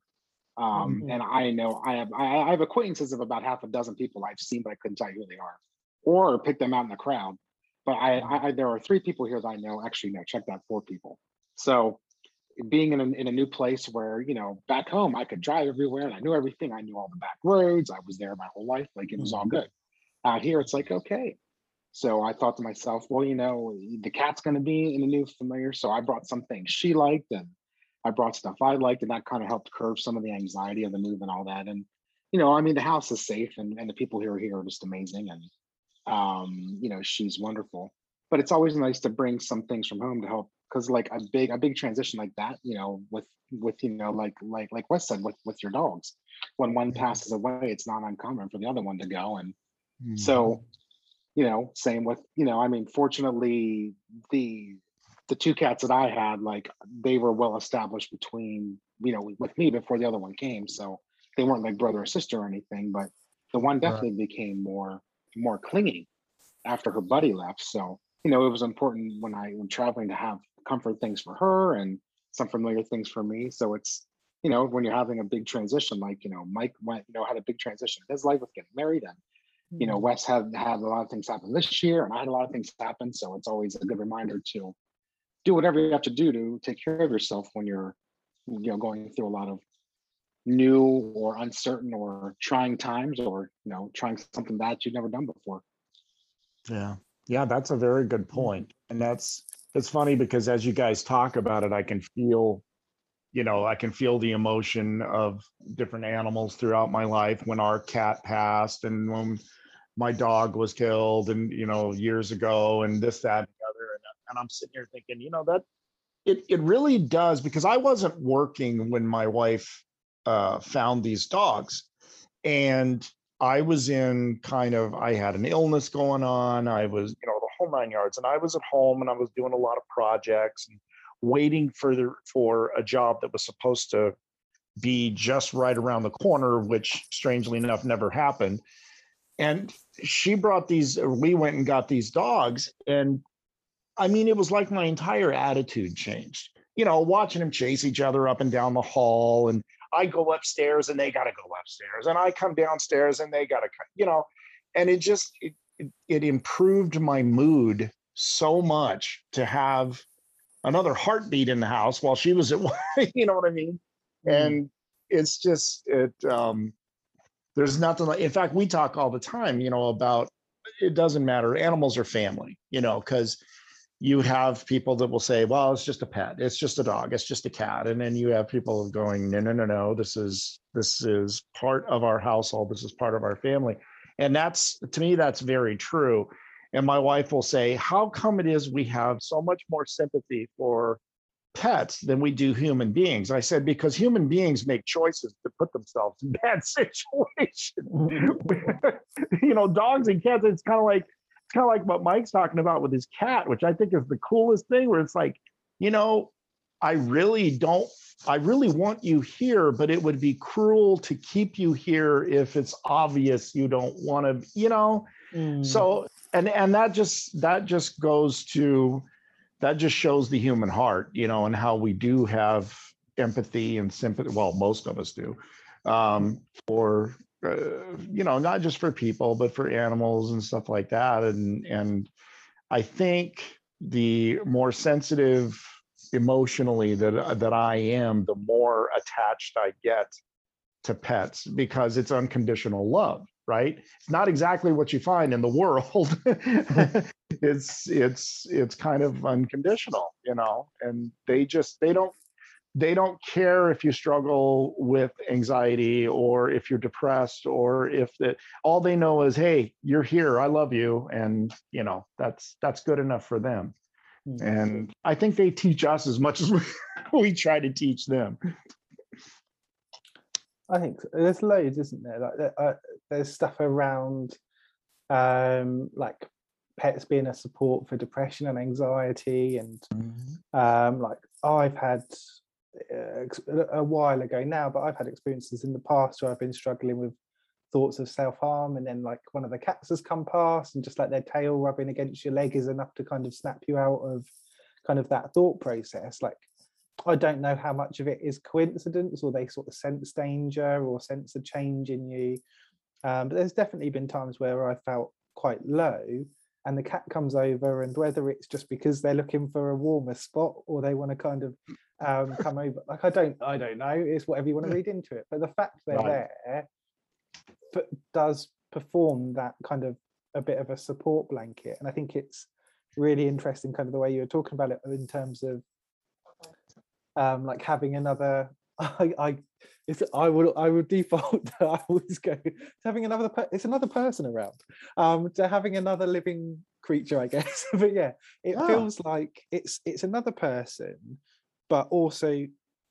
um, Mhm. and I know I have I, I have acquaintances of about half a dozen people I've seen, but I couldn't tell you who they are, or pick them out in the crowd. But I, I, I there are three people here that I know. Actually, no, check that four people. So being in a, in a new place where you know back home I could drive everywhere and I knew everything. I knew all the back roads. I was there my whole life. Like it was all good. Out here, it's like okay. So I thought to myself, well, you know, the cat's going to be in a new familiar. So I brought some things she liked and I brought stuff I liked, and that kind of helped curb some of the anxiety of the move and all that. And you know, I mean, the house is safe, and, and the people who are here are just amazing, and um, you know, she's wonderful. But it's always nice to bring some things from home to help, because like a big a big transition like that, you know, with with you know, like like like Wes said, with with your dogs, when one passes away, it's not uncommon for the other one to go, and mm-hmm. so you know same with you know i mean fortunately the the two cats that i had like they were well established between you know with me before the other one came so they weren't like brother or sister or anything but the one Right. definitely became more more clingy after her buddy left so you know it was important when i when traveling to have comfort things for her and some familiar things for me so it's you know when you're having a big transition like you know mike went you know had a big transition in his life with getting married and you know, mm-hmm. Wes had had a lot of things happen this year, and I had a lot of things happen. So it's always a good reminder to do whatever you have to do to take care of yourself when you're, you know, going through a lot of new or uncertain or trying times, or you know, trying something that you've never done before. Yeah. Yeah, that's a very good point. And that's it's funny because as you guys talk about it, I can feel, you know, I can feel the emotion of different animals throughout my life when our cat passed and when my dog was killed and you know years ago and this, that, and the other. And, and I'm sitting here thinking, you know, that it it really does because I wasn't working when my wife uh found these dogs. And I was in kind of, I had an illness going on. I was, you know, whole nine yards. And I was at home and I was doing a lot of projects and waiting for the, for a job that was supposed to be just right around the corner, which strangely enough never happened. And she brought these, we went and got these dogs. And I mean, it was like my entire attitude changed. You know, watching them chase each other up and down the hall and I go upstairs and they got to go upstairs, and I come downstairs and they got to, you know, and it just it, it, it improved my mood so much to have another heartbeat in the house while she was at [laughs] work. You know what I mean? And it's just it. um There's nothing like. In fact, we talk all the time, you know, about it doesn't matter. Animals are family, you know, because you have people that will say, well, it's just a pet, it's just a dog, it's just a cat. And then you have people going, no, no, no, no, this is this is part of our household, this is part of our family. And that's to me, that's very true. And my wife will say, How come it is we have so much more sympathy for pets than we do human beings? I said, Because human beings make choices to put themselves in [laughs] bad situations. [laughs] you know, dogs and cats, it's kind of like it's kind of like what Mike's talking about with his cat, which I think is the coolest thing, where it's like, you know, I really don't, I really want you here, but it would be cruel to keep you here if it's obvious you don't want to, you know. So, and and that just that just goes to that just shows the human heart, you know, and how we do have empathy and sympathy. Well, most of us do um, for uh, you know not just for people but for animals and stuff like that and and i think the more sensitive emotionally that uh, that i am the more attached i get to pets because it's unconditional love right? It's not exactly what you find in the world. [laughs] It's it's it's kind of unconditional you know and they just they don't they don't care if you struggle with anxiety or if you're depressed or if that all they know is hey you're here i love you and you know that's that's good enough for them and i think they teach us as much as [laughs] we, we try to teach them I think so. there's loads, isn't there? Like there- uh, there's stuff around, um, like pets being a support for depression and anxiety, and um, like I've had uh, ex- a while ago now, but I've had experiences in the past where I've been struggling with thoughts of self harm, and then like one of the cats has come past, and just like their tail rubbing against your leg is enough to kind of snap you out of kind of that thought process. Like I don't know how much of it is coincidence or they sort of sense danger or sense a change in you. Um, but there's definitely been times where I felt quite low and the cat comes over and whether it's just because they're looking for a warmer spot or they want to kind of um, come over like i don't i don't know it's whatever you want to [laughs] read into it but the fact they're Right. there does perform that kind of a bit of a support blanket. And i think it's really interesting kind of the way you were talking about it in terms of um like having another [laughs] i i it's i would i would default [laughs] to i always go to having another it's another person around um to having another living creature i guess. [laughs] But yeah it Ah. feels like it's it's another person but also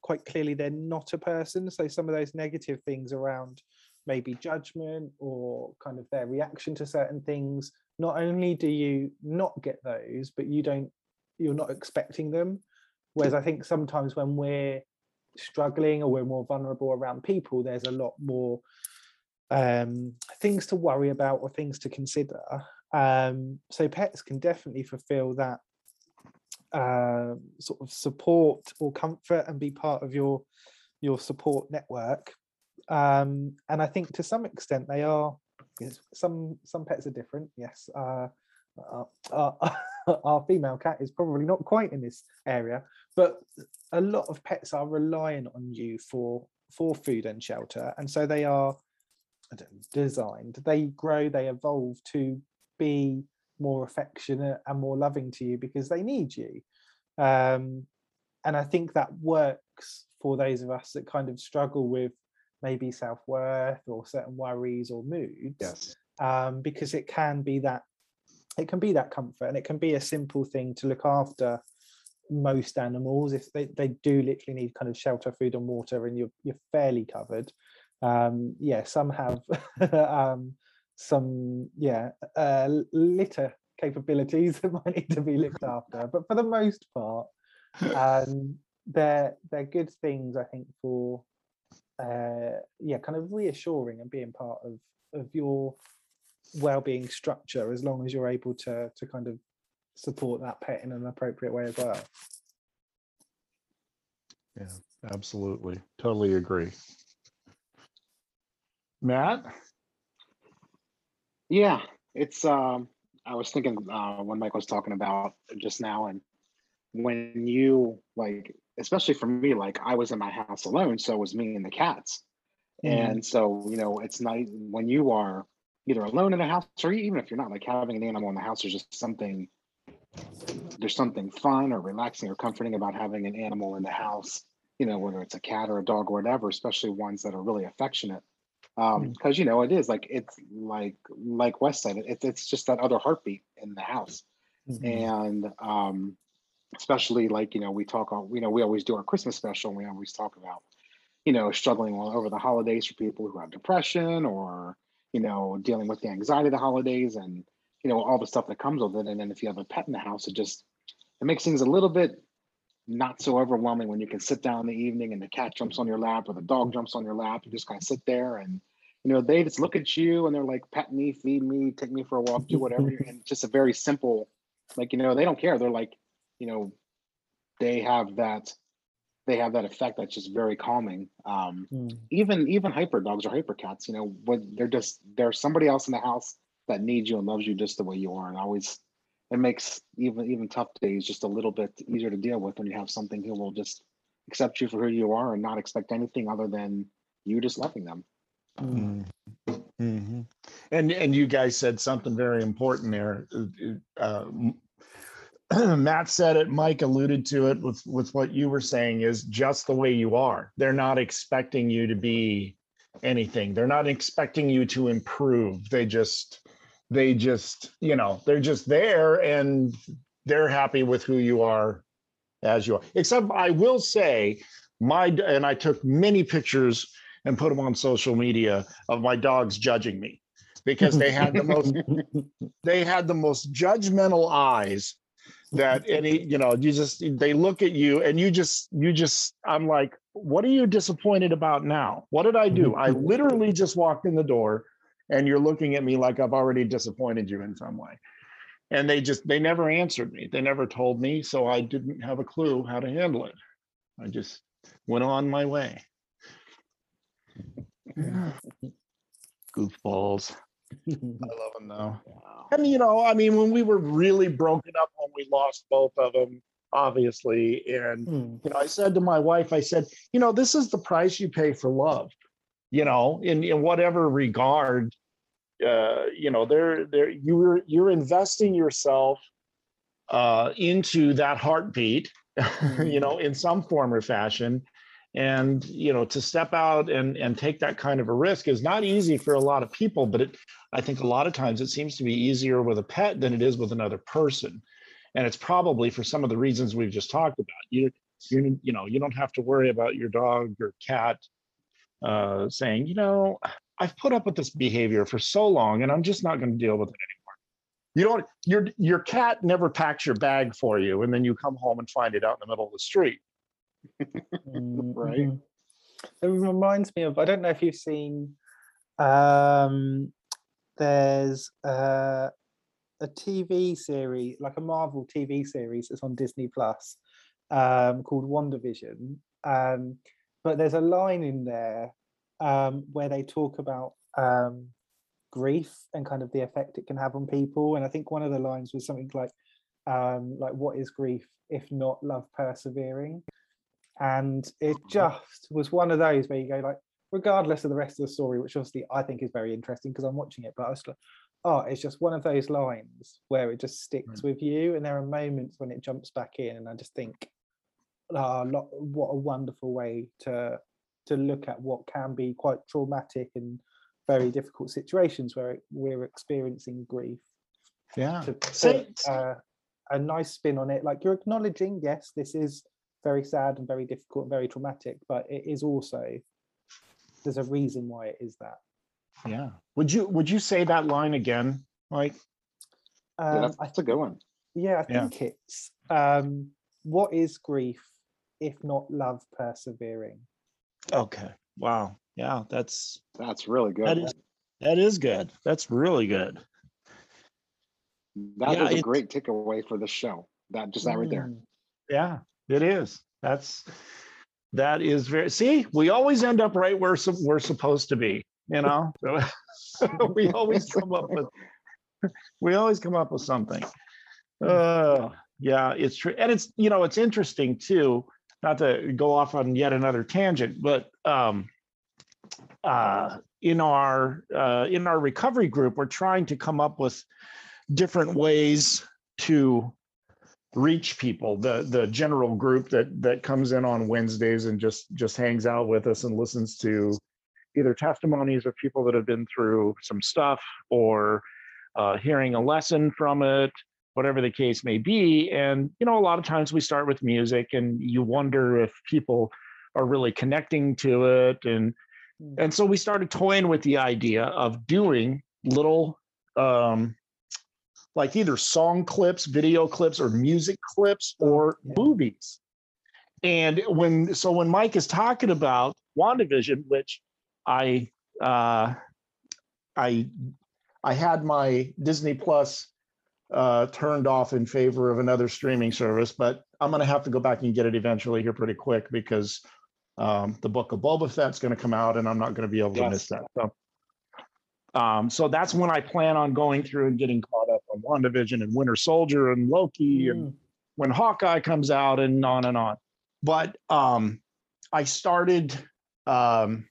quite clearly they're not a person. So some of those negative things around maybe judgment or kind of their reaction to certain things. Not only do you not get those but you don't you're not expecting them. Whereas i think sometimes when we're struggling or we're more vulnerable around people there's a lot more um things to worry about or things to consider. Um so pets can definitely fulfill that um sort of support or comfort and be part of your your support network um and i think to some extent they are yes, some some pets are different. Yes uh [laughs] our, female cat is probably not quite in this area but a lot of pets are relying on you for for food and shelter and so they are know, designed. They grow they evolve to be more affectionate and more loving to you because they need you. Um and i think that works for those of us that kind of struggle with maybe self-worth or certain worries or moods yes. um, because it can be that it can be that comfort and it can be a simple thing to look after most animals if they, they do literally need kind of shelter food and water and you're you're fairly covered. Um yeah some have [laughs] um some yeah uh litter capabilities [laughs] that might need to be looked [laughs] after but for the most part um they're they're good things i think for uh yeah kind of reassuring and being part of of your well-being structure as long as you're able to to kind of support that pet in an appropriate way as well. Yeah absolutely. Totally agree. Matt? Yeah, it's. Um, I was thinking uh, when Mike was talking about just now, and when you like, especially for me, like I was in my house alone, so it was me and the cats, Mhm. and so you know, it's nice when you are either alone in the house or even if you're not, like having an animal in the house. There's just something. There's something fun or relaxing or comforting about having an animal in the house. You know, whether it's a cat or a dog or whatever, especially ones that are really affectionate um because you know it is like it's like like west said it, it's just that other heartbeat in the house and um especially like you know we talk on you know we always do our christmas special and we always talk about you know struggling over the holidays for people who have depression or you know dealing with the anxiety of the holidays and you know all the stuff that comes with it and then if you have a pet in the house it just it makes things a little bit not so overwhelming when you can sit down in the evening and the cat jumps on your lap or the dog jumps on your lap. You just kind of sit there and you know they just look at you and they're like pet me, feed me, take me for a walk, do [laughs] whatever. and it's just a very simple, like you know they don't care. They're like, you know, they have that they have that effect that's just very calming. Um, even even hyper dogs or hyper cats, you know, when they're just there's somebody else in the house that needs you and loves you just the way you are, and always it makes even even tough days just a little bit easier to deal with when you have something who will just accept you for who you are and not expect anything other than you just loving them. Mhm. And and you guys said something very important there. Uh, m- [clears throat] Matt said it, Mike alluded to it with with what you were saying is just the way you are. They're not expecting you to be anything. They're not expecting you to improve. They just they just, you know, they're just there and they're happy with who you are as you are. Except I will say my and I took many pictures and put them on social media of my dogs judging me because they had the most [laughs] they had the most judgmental eyes that any you know you just they look at you and you just you just i'm like what are you disappointed about now? What did i do? I [laughs] literally just walked in the door and you're looking at me like i've already disappointed you in some way. And they just they never answered me. They never told me so i didn't have a clue how to handle it. I just went on my way. Goofballs I love them though. And you know, I mean, when we were really broken up when we lost both of them, obviously, and you know, I said to my wife, I said, you know, this is the price you pay for love. You know, in in whatever regard, uh, you know, they're they're you're you're investing yourself uh into that heartbeat, [laughs] you know, in some form or fashion and you know to step out and and take that kind of a risk is not easy for a lot of people but it i think a lot of times it seems to be easier with a pet than it is with another person. And it's probably for some of the reasons we've just talked about. You you you know you don't have to worry about your dog or cat uh, saying you know i've put up with this behavior for so long and i'm just not going to deal with it anymore. You don't your your cat never packs your bag for you and then you come home and find it out in the middle of the street right. Mm-hmm. it reminds me of i don't know if you've seen um there's uh, a tv series like a marvel tv series that's on disney plus um called wandavision. Um but there's a line in there um where they talk about um grief and kind of the effect it can have on people. And i think one of the lines was something like um like what is grief if not love persevering and it mm-hmm. just was one of those where you go like regardless of the rest of the story which obviously i think is very interesting because i'm watching it but i was like oh it's just one of those lines where it just sticks mm. with you. And there are moments when it jumps back in and i just think oh, what a wonderful way to to look at what can be quite traumatic and very difficult situations where we're experiencing grief. Yeah. To Say- put uh, a nice spin on it. Like you're acknowledging yes this is very sad and very difficult and very traumatic but it is also there's a reason why it is that yeah would you would you say that line again like um, that's, that's a good one. yeah i Yeah. think it's um what is grief if not love persevering okay wow yeah that's That's really good. that is that is good that's really good That Yeah, was a great takeaway for the show. That just that right there. Mm. yeah it is. That's that is very see we always end up right where sup- we're supposed to be you know? [laughs] So [laughs] we always come up with we always come up with something. Uh yeah it's true. And it's you know it's interesting too not to go off on yet another tangent but um uh in our uh in our recovery group we're trying to come up with different ways to reach people. The the general group that that comes in on wednesdays and just just hangs out with us and listens to either testimonies of people that have been through some stuff or uh, hearing a lesson from it whatever the case may be. And you know a lot of times we start with music and you wonder if people are really connecting to it. And and so we started toying with the idea of doing little um like either song clips video clips or music clips or movies. And when so when mike is talking about wandavision which i uh i i had my disney plus uh turned off in favor of another streaming service but i'm going to have to go back and get it eventually here pretty quick because um the book of boba fett's going to come out and i'm not going to be able to miss that. So um, so that's when I plan on going through and getting caught on WandaVision and Winter Soldier and Loki and when Hawkeye comes out and on and on. But um, I started um,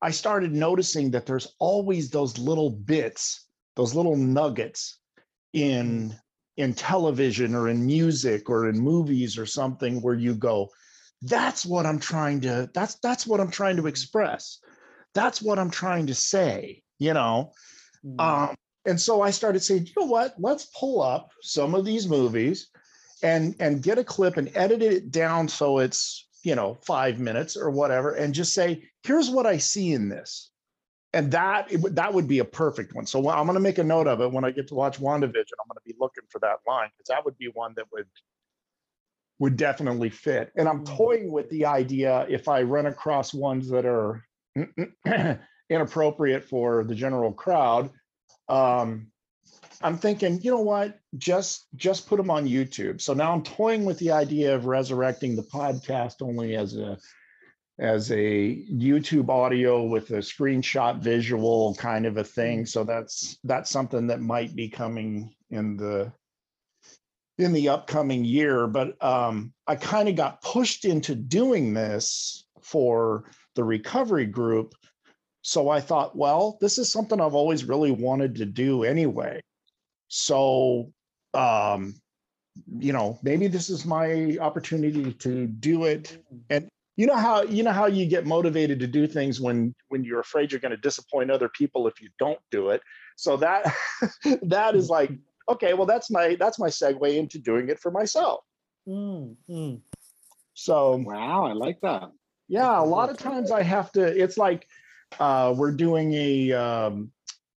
I started noticing that there's always those little bits, those little nuggets in in television or in music or in movies or something where you go, that's what I'm trying to, that's that's what I'm trying to express. That's what I'm trying to say, you know. Um, and so I started saying, you know what? Let's pull up some of these movies and and get a clip and edit it down so it's you know five minutes or whatever, and just say, here's what I see in this. And that it that would be a perfect one. So I'm going to make a note of it when I get to watch WandaVision. I'm going to be looking for that line because that would be one that would would definitely fit. And I'm mm. toying with the idea if I run across ones that are [clears throat] inappropriate for the general crowd, um, I'm thinking, you know what? Just just put them on YouTube. So now I'm toying with the idea of resurrecting the podcast only as a as a YouTube audio with a screenshot visual kind of a thing. So that's that's something that might be coming in the in the upcoming year. But um, I kind of got pushed into doing this for the recovery group. So I thought, well, this is something I've always really wanted to do anyway. So, um, you know, maybe this is my opportunity to do it. And you know how you know how you get motivated to do things when when you're afraid you're going to disappoint other people if you don't do it. So that [laughs] that is like, okay, well, that's my that's my segue into doing it for myself. Mm, mm. So wow, I like that. Yeah, a lot of times I have to. It's like uh, we're doing a um,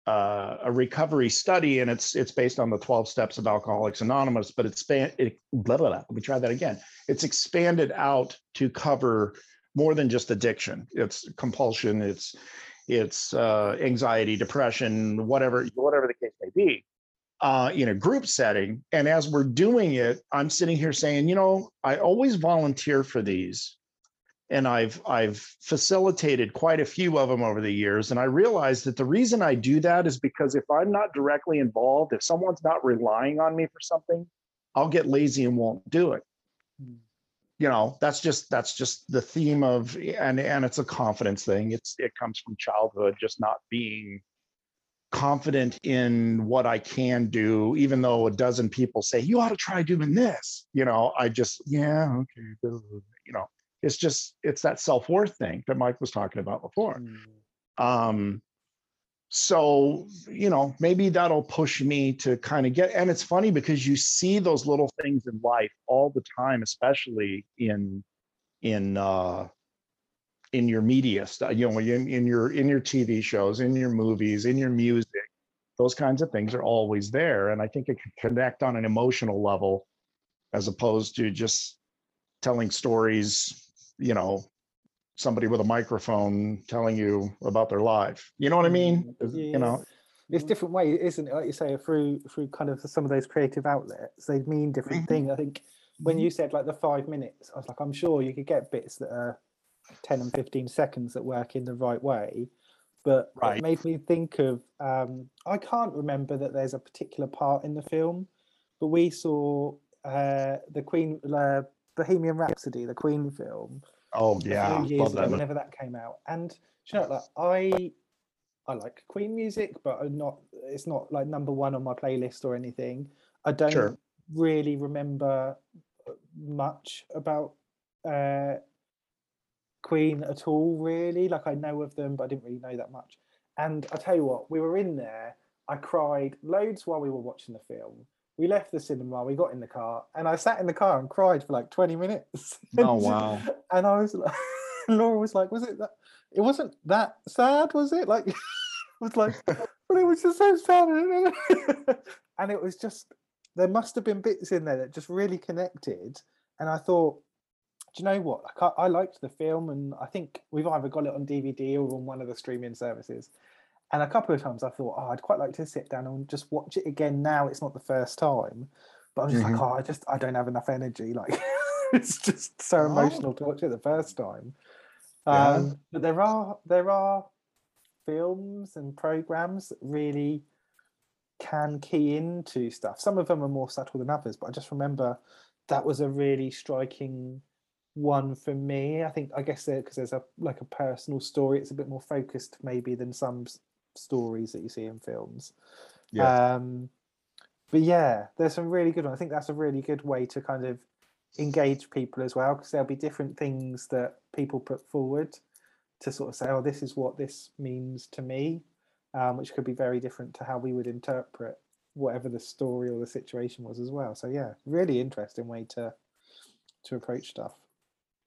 uh, a recovery study, and it's it's based on the twelve steps of Alcoholics Anonymous, but it's it, blah, blah, blah. Let me try that again. It's expanded out to cover more than just addiction. It's compulsion. It's it's uh, anxiety, depression, whatever whatever the case may be. Uh, in a group setting, and as we're doing it, I'm sitting here saying, you know, I always volunteer for these and I've I've facilitated quite a few of them over the years and I realized that the reason I do that is because if I'm not directly involved if someone's not relying on me for something I'll get lazy and won't do it. Hmm. You know that's just that's just the theme of and and it's a confidence thing. It's it comes from childhood just not being confident in what I can do even though a dozen people say you ought to try doing this. You know I just yeah okay you know it's just it's that self-worth thing that mike was talking about before. Um so you know maybe that'll push me to kind of get and it's funny because you see those little things in life all the time especially in in uh in your media stuff you know in, in your in your tv shows in your movies in your music. Those kinds of things are always there and i think it can connect on an emotional level as opposed to just telling stories you know somebody with a microphone telling you about their life. You know what i mean? You know? It's different way isn't it? Like you say through through kind of some of those creative outlets they mean different Mm-hmm. things i think when you said like the five minutes i was like i'm sure you could get bits that are 10 and 15 seconds that work in the right way. But Right. it made me think of um i can't remember that there's a particular part in the film but we saw uh the queen uh, bohemian rhapsody the queen film oh a yeah few years ago, whenever that came out. And you know, like I, I like Queen music, but I'm not. It's not like number one on my playlist or anything. I don't Sure. really remember much about uh, Queen at all. Really, like I know of them, but I didn't really know that much. And I tell you what, we were in there. I cried loads while we were watching the film. We left the cinema, we got in the car, and I sat in the car and cried for like 20 minutes. [laughs] Oh, wow. And I was like, [laughs] Laura was like, was it that? It wasn't that sad, was it? Like, it [laughs] was like, but it was just so sad. and it was just, there must have been bits in there that just really connected. And I thought, do you know what? Like, I, I liked the film, and I think we've either got it on DVD or on one of the streaming services. And a couple of times I thought, oh, I'd quite like to sit down and just watch it again now. It's not the first time. But I'm just Mhm. like, oh, I just, I don't have enough energy. [laughs] Like, it's just so emotional to watch it the first time. Yeah. Um, but there are, there are films and programs that really can key into stuff. Some of them are more subtle than others, but I just remember that was a really striking one for me. I think I guess because there's a like a personal story, it's a bit more focused maybe than some stories that you see in films. Yeah. Um, but yeah, there's some really good. One. I think that's a really good way to kind of engage people as well, because there'll be different things that people put forward to sort of say, "Oh, this is what this means to me," um, which could be very different to how we would interpret whatever the story or the situation was as well. So yeah, really interesting way to to approach stuff.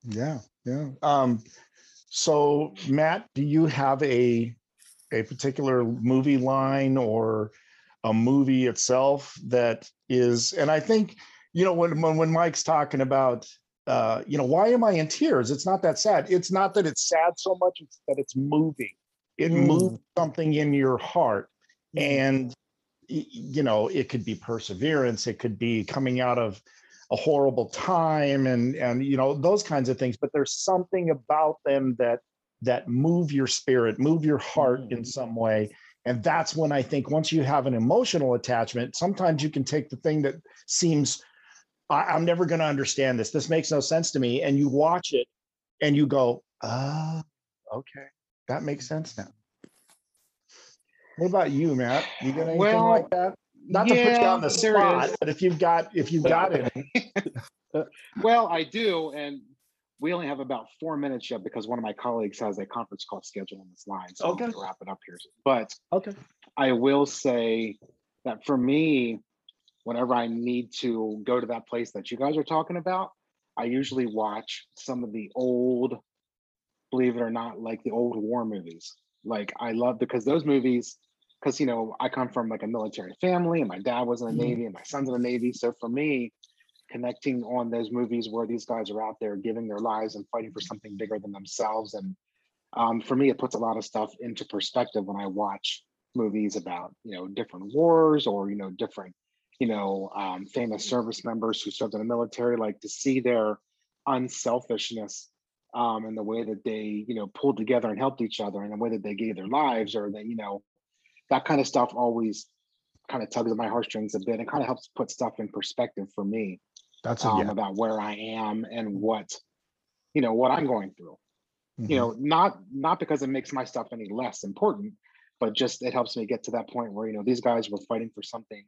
Yeah, yeah. Um, so Matt, do you have a a particular movie line or a movie itself that is? And I think you know when when, Mike's talking about. Uh, you know, why am I in tears? It's not that sad. It's not that it's sad so much, it's that it's moving. It Mm. moves something in your heart. And you know it could be perseverance it could be coming out of a horrible time and and you know those kinds of things but there's something about them that that move your spirit move your heart in some way. And that's when i think once you have an emotional attachment sometimes you can take the thing that seems I, i'm never going to understand this. This makes no sense to me. And you watch it and you go ah okay. That makes sense now. What about you, Matt? You got anything Well, like that? Not to put you on the spot, is. but if you've got if you've got it, [laughs] well, I do, and we only have about four minutes yet because one of my colleagues has a conference call scheduled on this line, so Okay. I'm going to wrap it up here. But okay, I will say that for me, whenever I need to go to that place that you guys are talking about, I usually watch some of the old, believe it or not, like the old war movies. Like I love because those movies, because you know I come from like a military family, and my dad was in the Mhm. Navy, and my son's in the Navy. So for me, connecting on those movies where these guys are out there giving their lives and fighting for something bigger than themselves, and um, for me, it puts a lot of stuff into perspective when I watch movies about you know different wars or you know different you know um, famous service members who served in the military. Like to see their unselfishness um, and the way that they you know pulled together and helped each other and the way that they gave their lives or that you know that kind of stuff always kind of tugs at my heartstrings a bit and kind of helps put stuff in perspective for me That's a um, yeah. about where I am and what you know what I'm going through. Mm-hmm. You know, not not because it makes my stuff any less important, but just it helps me get to that point where you know these guys were fighting for something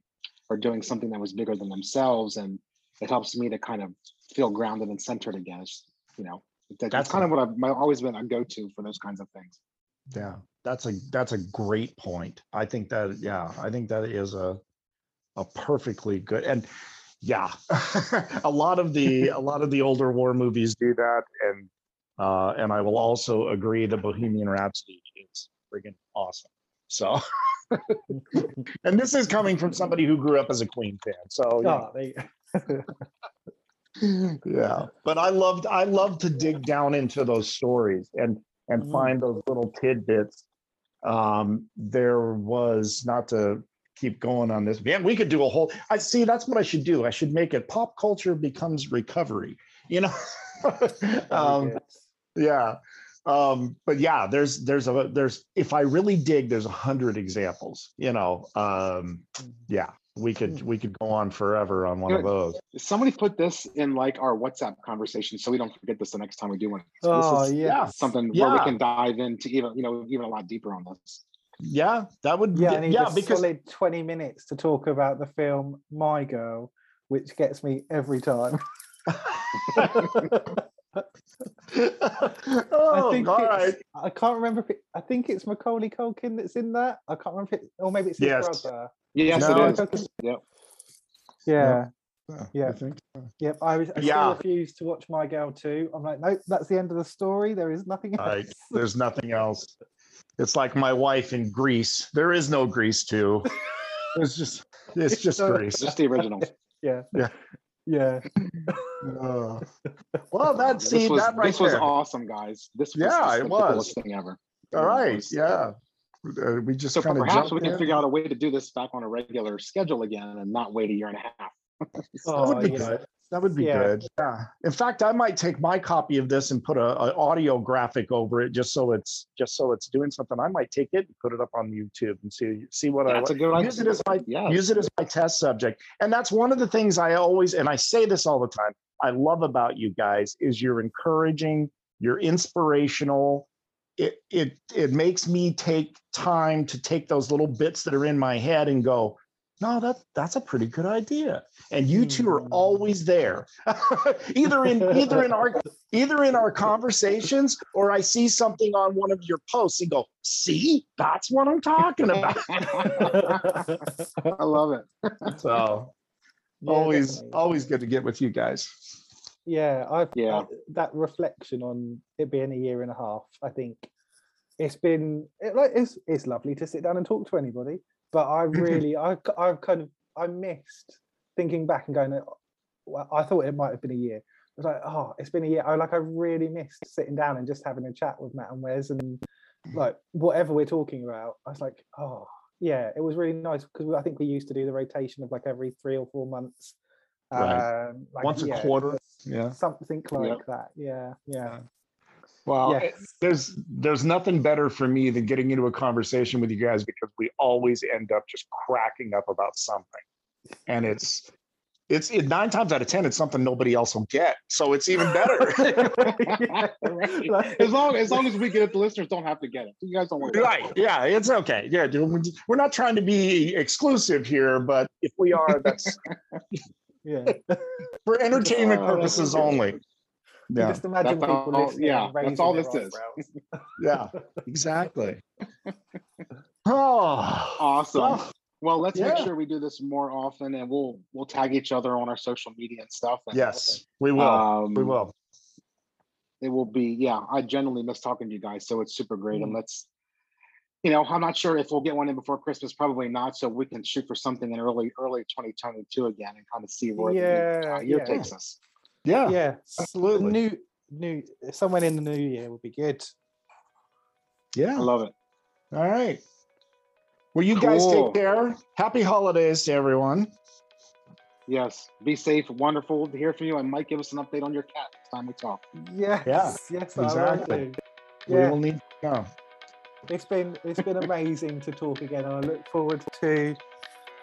or doing something that was bigger than themselves, and it helps me to kind of feel grounded and centered again. It's, you know, that's, That's kind of what I've my- always been a go-to for those kinds of things. yeah, that's a that's a great point. I think that yeah, I think that is a a perfectly good and yeah, [laughs] a lot of the a lot of the older war movies do that, and uh, and I will also agree that Bohemian Rhapsody is friggin' awesome. So, [laughs] and this is coming from somebody who grew up as a Queen fan. So yeah. Oh, there [laughs] yeah but i loved i love to dig down into those stories and and Mm. find those little tidbits um there was not to keep going on this. Man we could do a whole i see that's what i should do. I should make it pop culture becomes recovery you know? [laughs] Um yeah. Um but yeah there's there's a there's if i really dig there's a hundred examples you know? Um yeah we could we could go on forever on one of those. Somebody put this in like our WhatsApp conversation so we don't forget this the next time we do one. So this Oh, is yes. something where we can dive into even you know even a lot deeper on this. Yeah that would Yeah, I need yeah a because solid 20 minutes to talk about the film My Girl, which gets me every time. [laughs] oh, I think all right. I can't remember if it, I think it's Macaulay Culkin that's in that. I can't remember if it, or maybe it's his Yes. brother. Yes, No, it is. Yep. Yeah. yeah Yeah. Yep. I, was, I Yeah. still refuse to watch My Girl too. I'm like, nope, that's the end of the story. There is nothing else. Right. There's nothing else. [laughs] It's like my wife in Grease. There is no Grease too. It's just it's just No. Grease. Just the original. [laughs] Yeah. Yeah. Yeah. Uh, well, that see this was that right this was awesome, guys. This was Yeah, just it the was. coolest thing ever. All right. Was- Yeah. Uh, we just So kind of perhaps we can in. figure out a way to do this back on a regular schedule again and not wait a year and a half. [laughs] that Oh, would be yeah. Good. That would be Yeah. good. Yeah. In fact, I might take my copy of this and put a, a audio graphic over it, just so it's just so it's doing something. I might take it and put it up on YouTube and see see what That's I a good use it as my Yes. use it as my test subject. And that's one of the things I always and I say this all the time. I love about you guys is you're encouraging, you're inspirational. It it it makes me take time to take those little bits that are in my head and go, no, that that's a pretty good idea. And you two are hmm. always there, [laughs] either in either in our either in our conversations or I see something on one of your posts and go, see, that's what I'm talking about. [laughs] I love it. [laughs] so Yeah, always definitely. always good to get with you guys. Yeah, I've Yeah. I- that reflection on it being a year and a half. I think it's been it, like it's it's lovely to sit down and talk to anybody, but I [laughs] really i've kind of I missed thinking back and going. "Oh, well, I thought it might have been a year. I was like, oh, it's been a year. I like I really missed sitting down and just having a chat with Matt and Wes and like whatever we're talking about. I was like, oh yeah, it was really nice because I think we used to do the rotation of like every three or four months. Right. Um, like, Once a yeah, quarter. Yeah. something like Yep. that. Yeah, yeah. Well, Yes. there's there's nothing better for me than getting into a conversation with you guys because we always end up just cracking up about something, and it's it's it, nine times out of ten it's something nobody else will get, so it's even better. [laughs] Right. [laughs] As long as long as we get it, the listeners don't have to get it. You guys don't it. right? Yeah, it's okay. Yeah, dude, we're not trying to be exclusive here, but if we are, that's [laughs] Yeah. for entertainment Oh, purposes only. You Yeah, Just imagine That's people all- listening. yeah, that's all this is. [laughs] yeah, [laughs] exactly. [laughs] Oh, Awesome. Well, Well, let's make sure we do this more often, and we'll we'll tag each other on our social media and stuff. And yes, we will. we Um, will. It will be yeah. I genuinely miss talking to you guys, so it's super great. Mm. And let's, you know, I'm not sure if we'll get one in before Christmas. Probably not. So we can shoot for something in early early 2022 again and kind of see where the uh, year yeah. takes us. Yeah, Yeah, absolutely. New, new, somewhere in the new year would be good. Yeah. I love it. All right. Well, you guys take care. Happy holidays to everyone. Yes. Be safe. Wonderful to hear from you. And Mike, give us an update on your cat next time we talk. Yes, Yeah. yes, I will exactly. do. We Yeah, will need to know. it's been it's been amazing to talk again, and I look forward to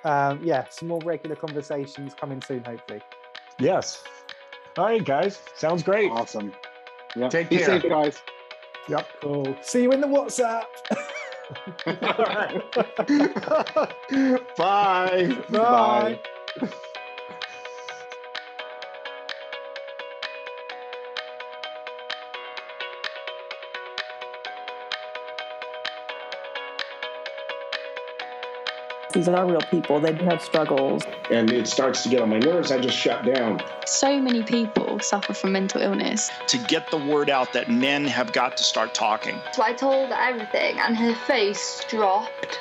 um, yeah some more regular conversations coming soon, hopefully. Yes. All right, guys. Sounds great. Awesome. Yeah. Take Be care. safe, guys. Yep. Cool. See you in the WhatsApp. [laughs] [laughs] Bye. Bye. [laughs] These are real people. They do have struggles. And it starts to get on my nerves. I just shut down. So many people suffer from mental illness. To get the word out that men have got to start talking. So I told everything, and her face dropped.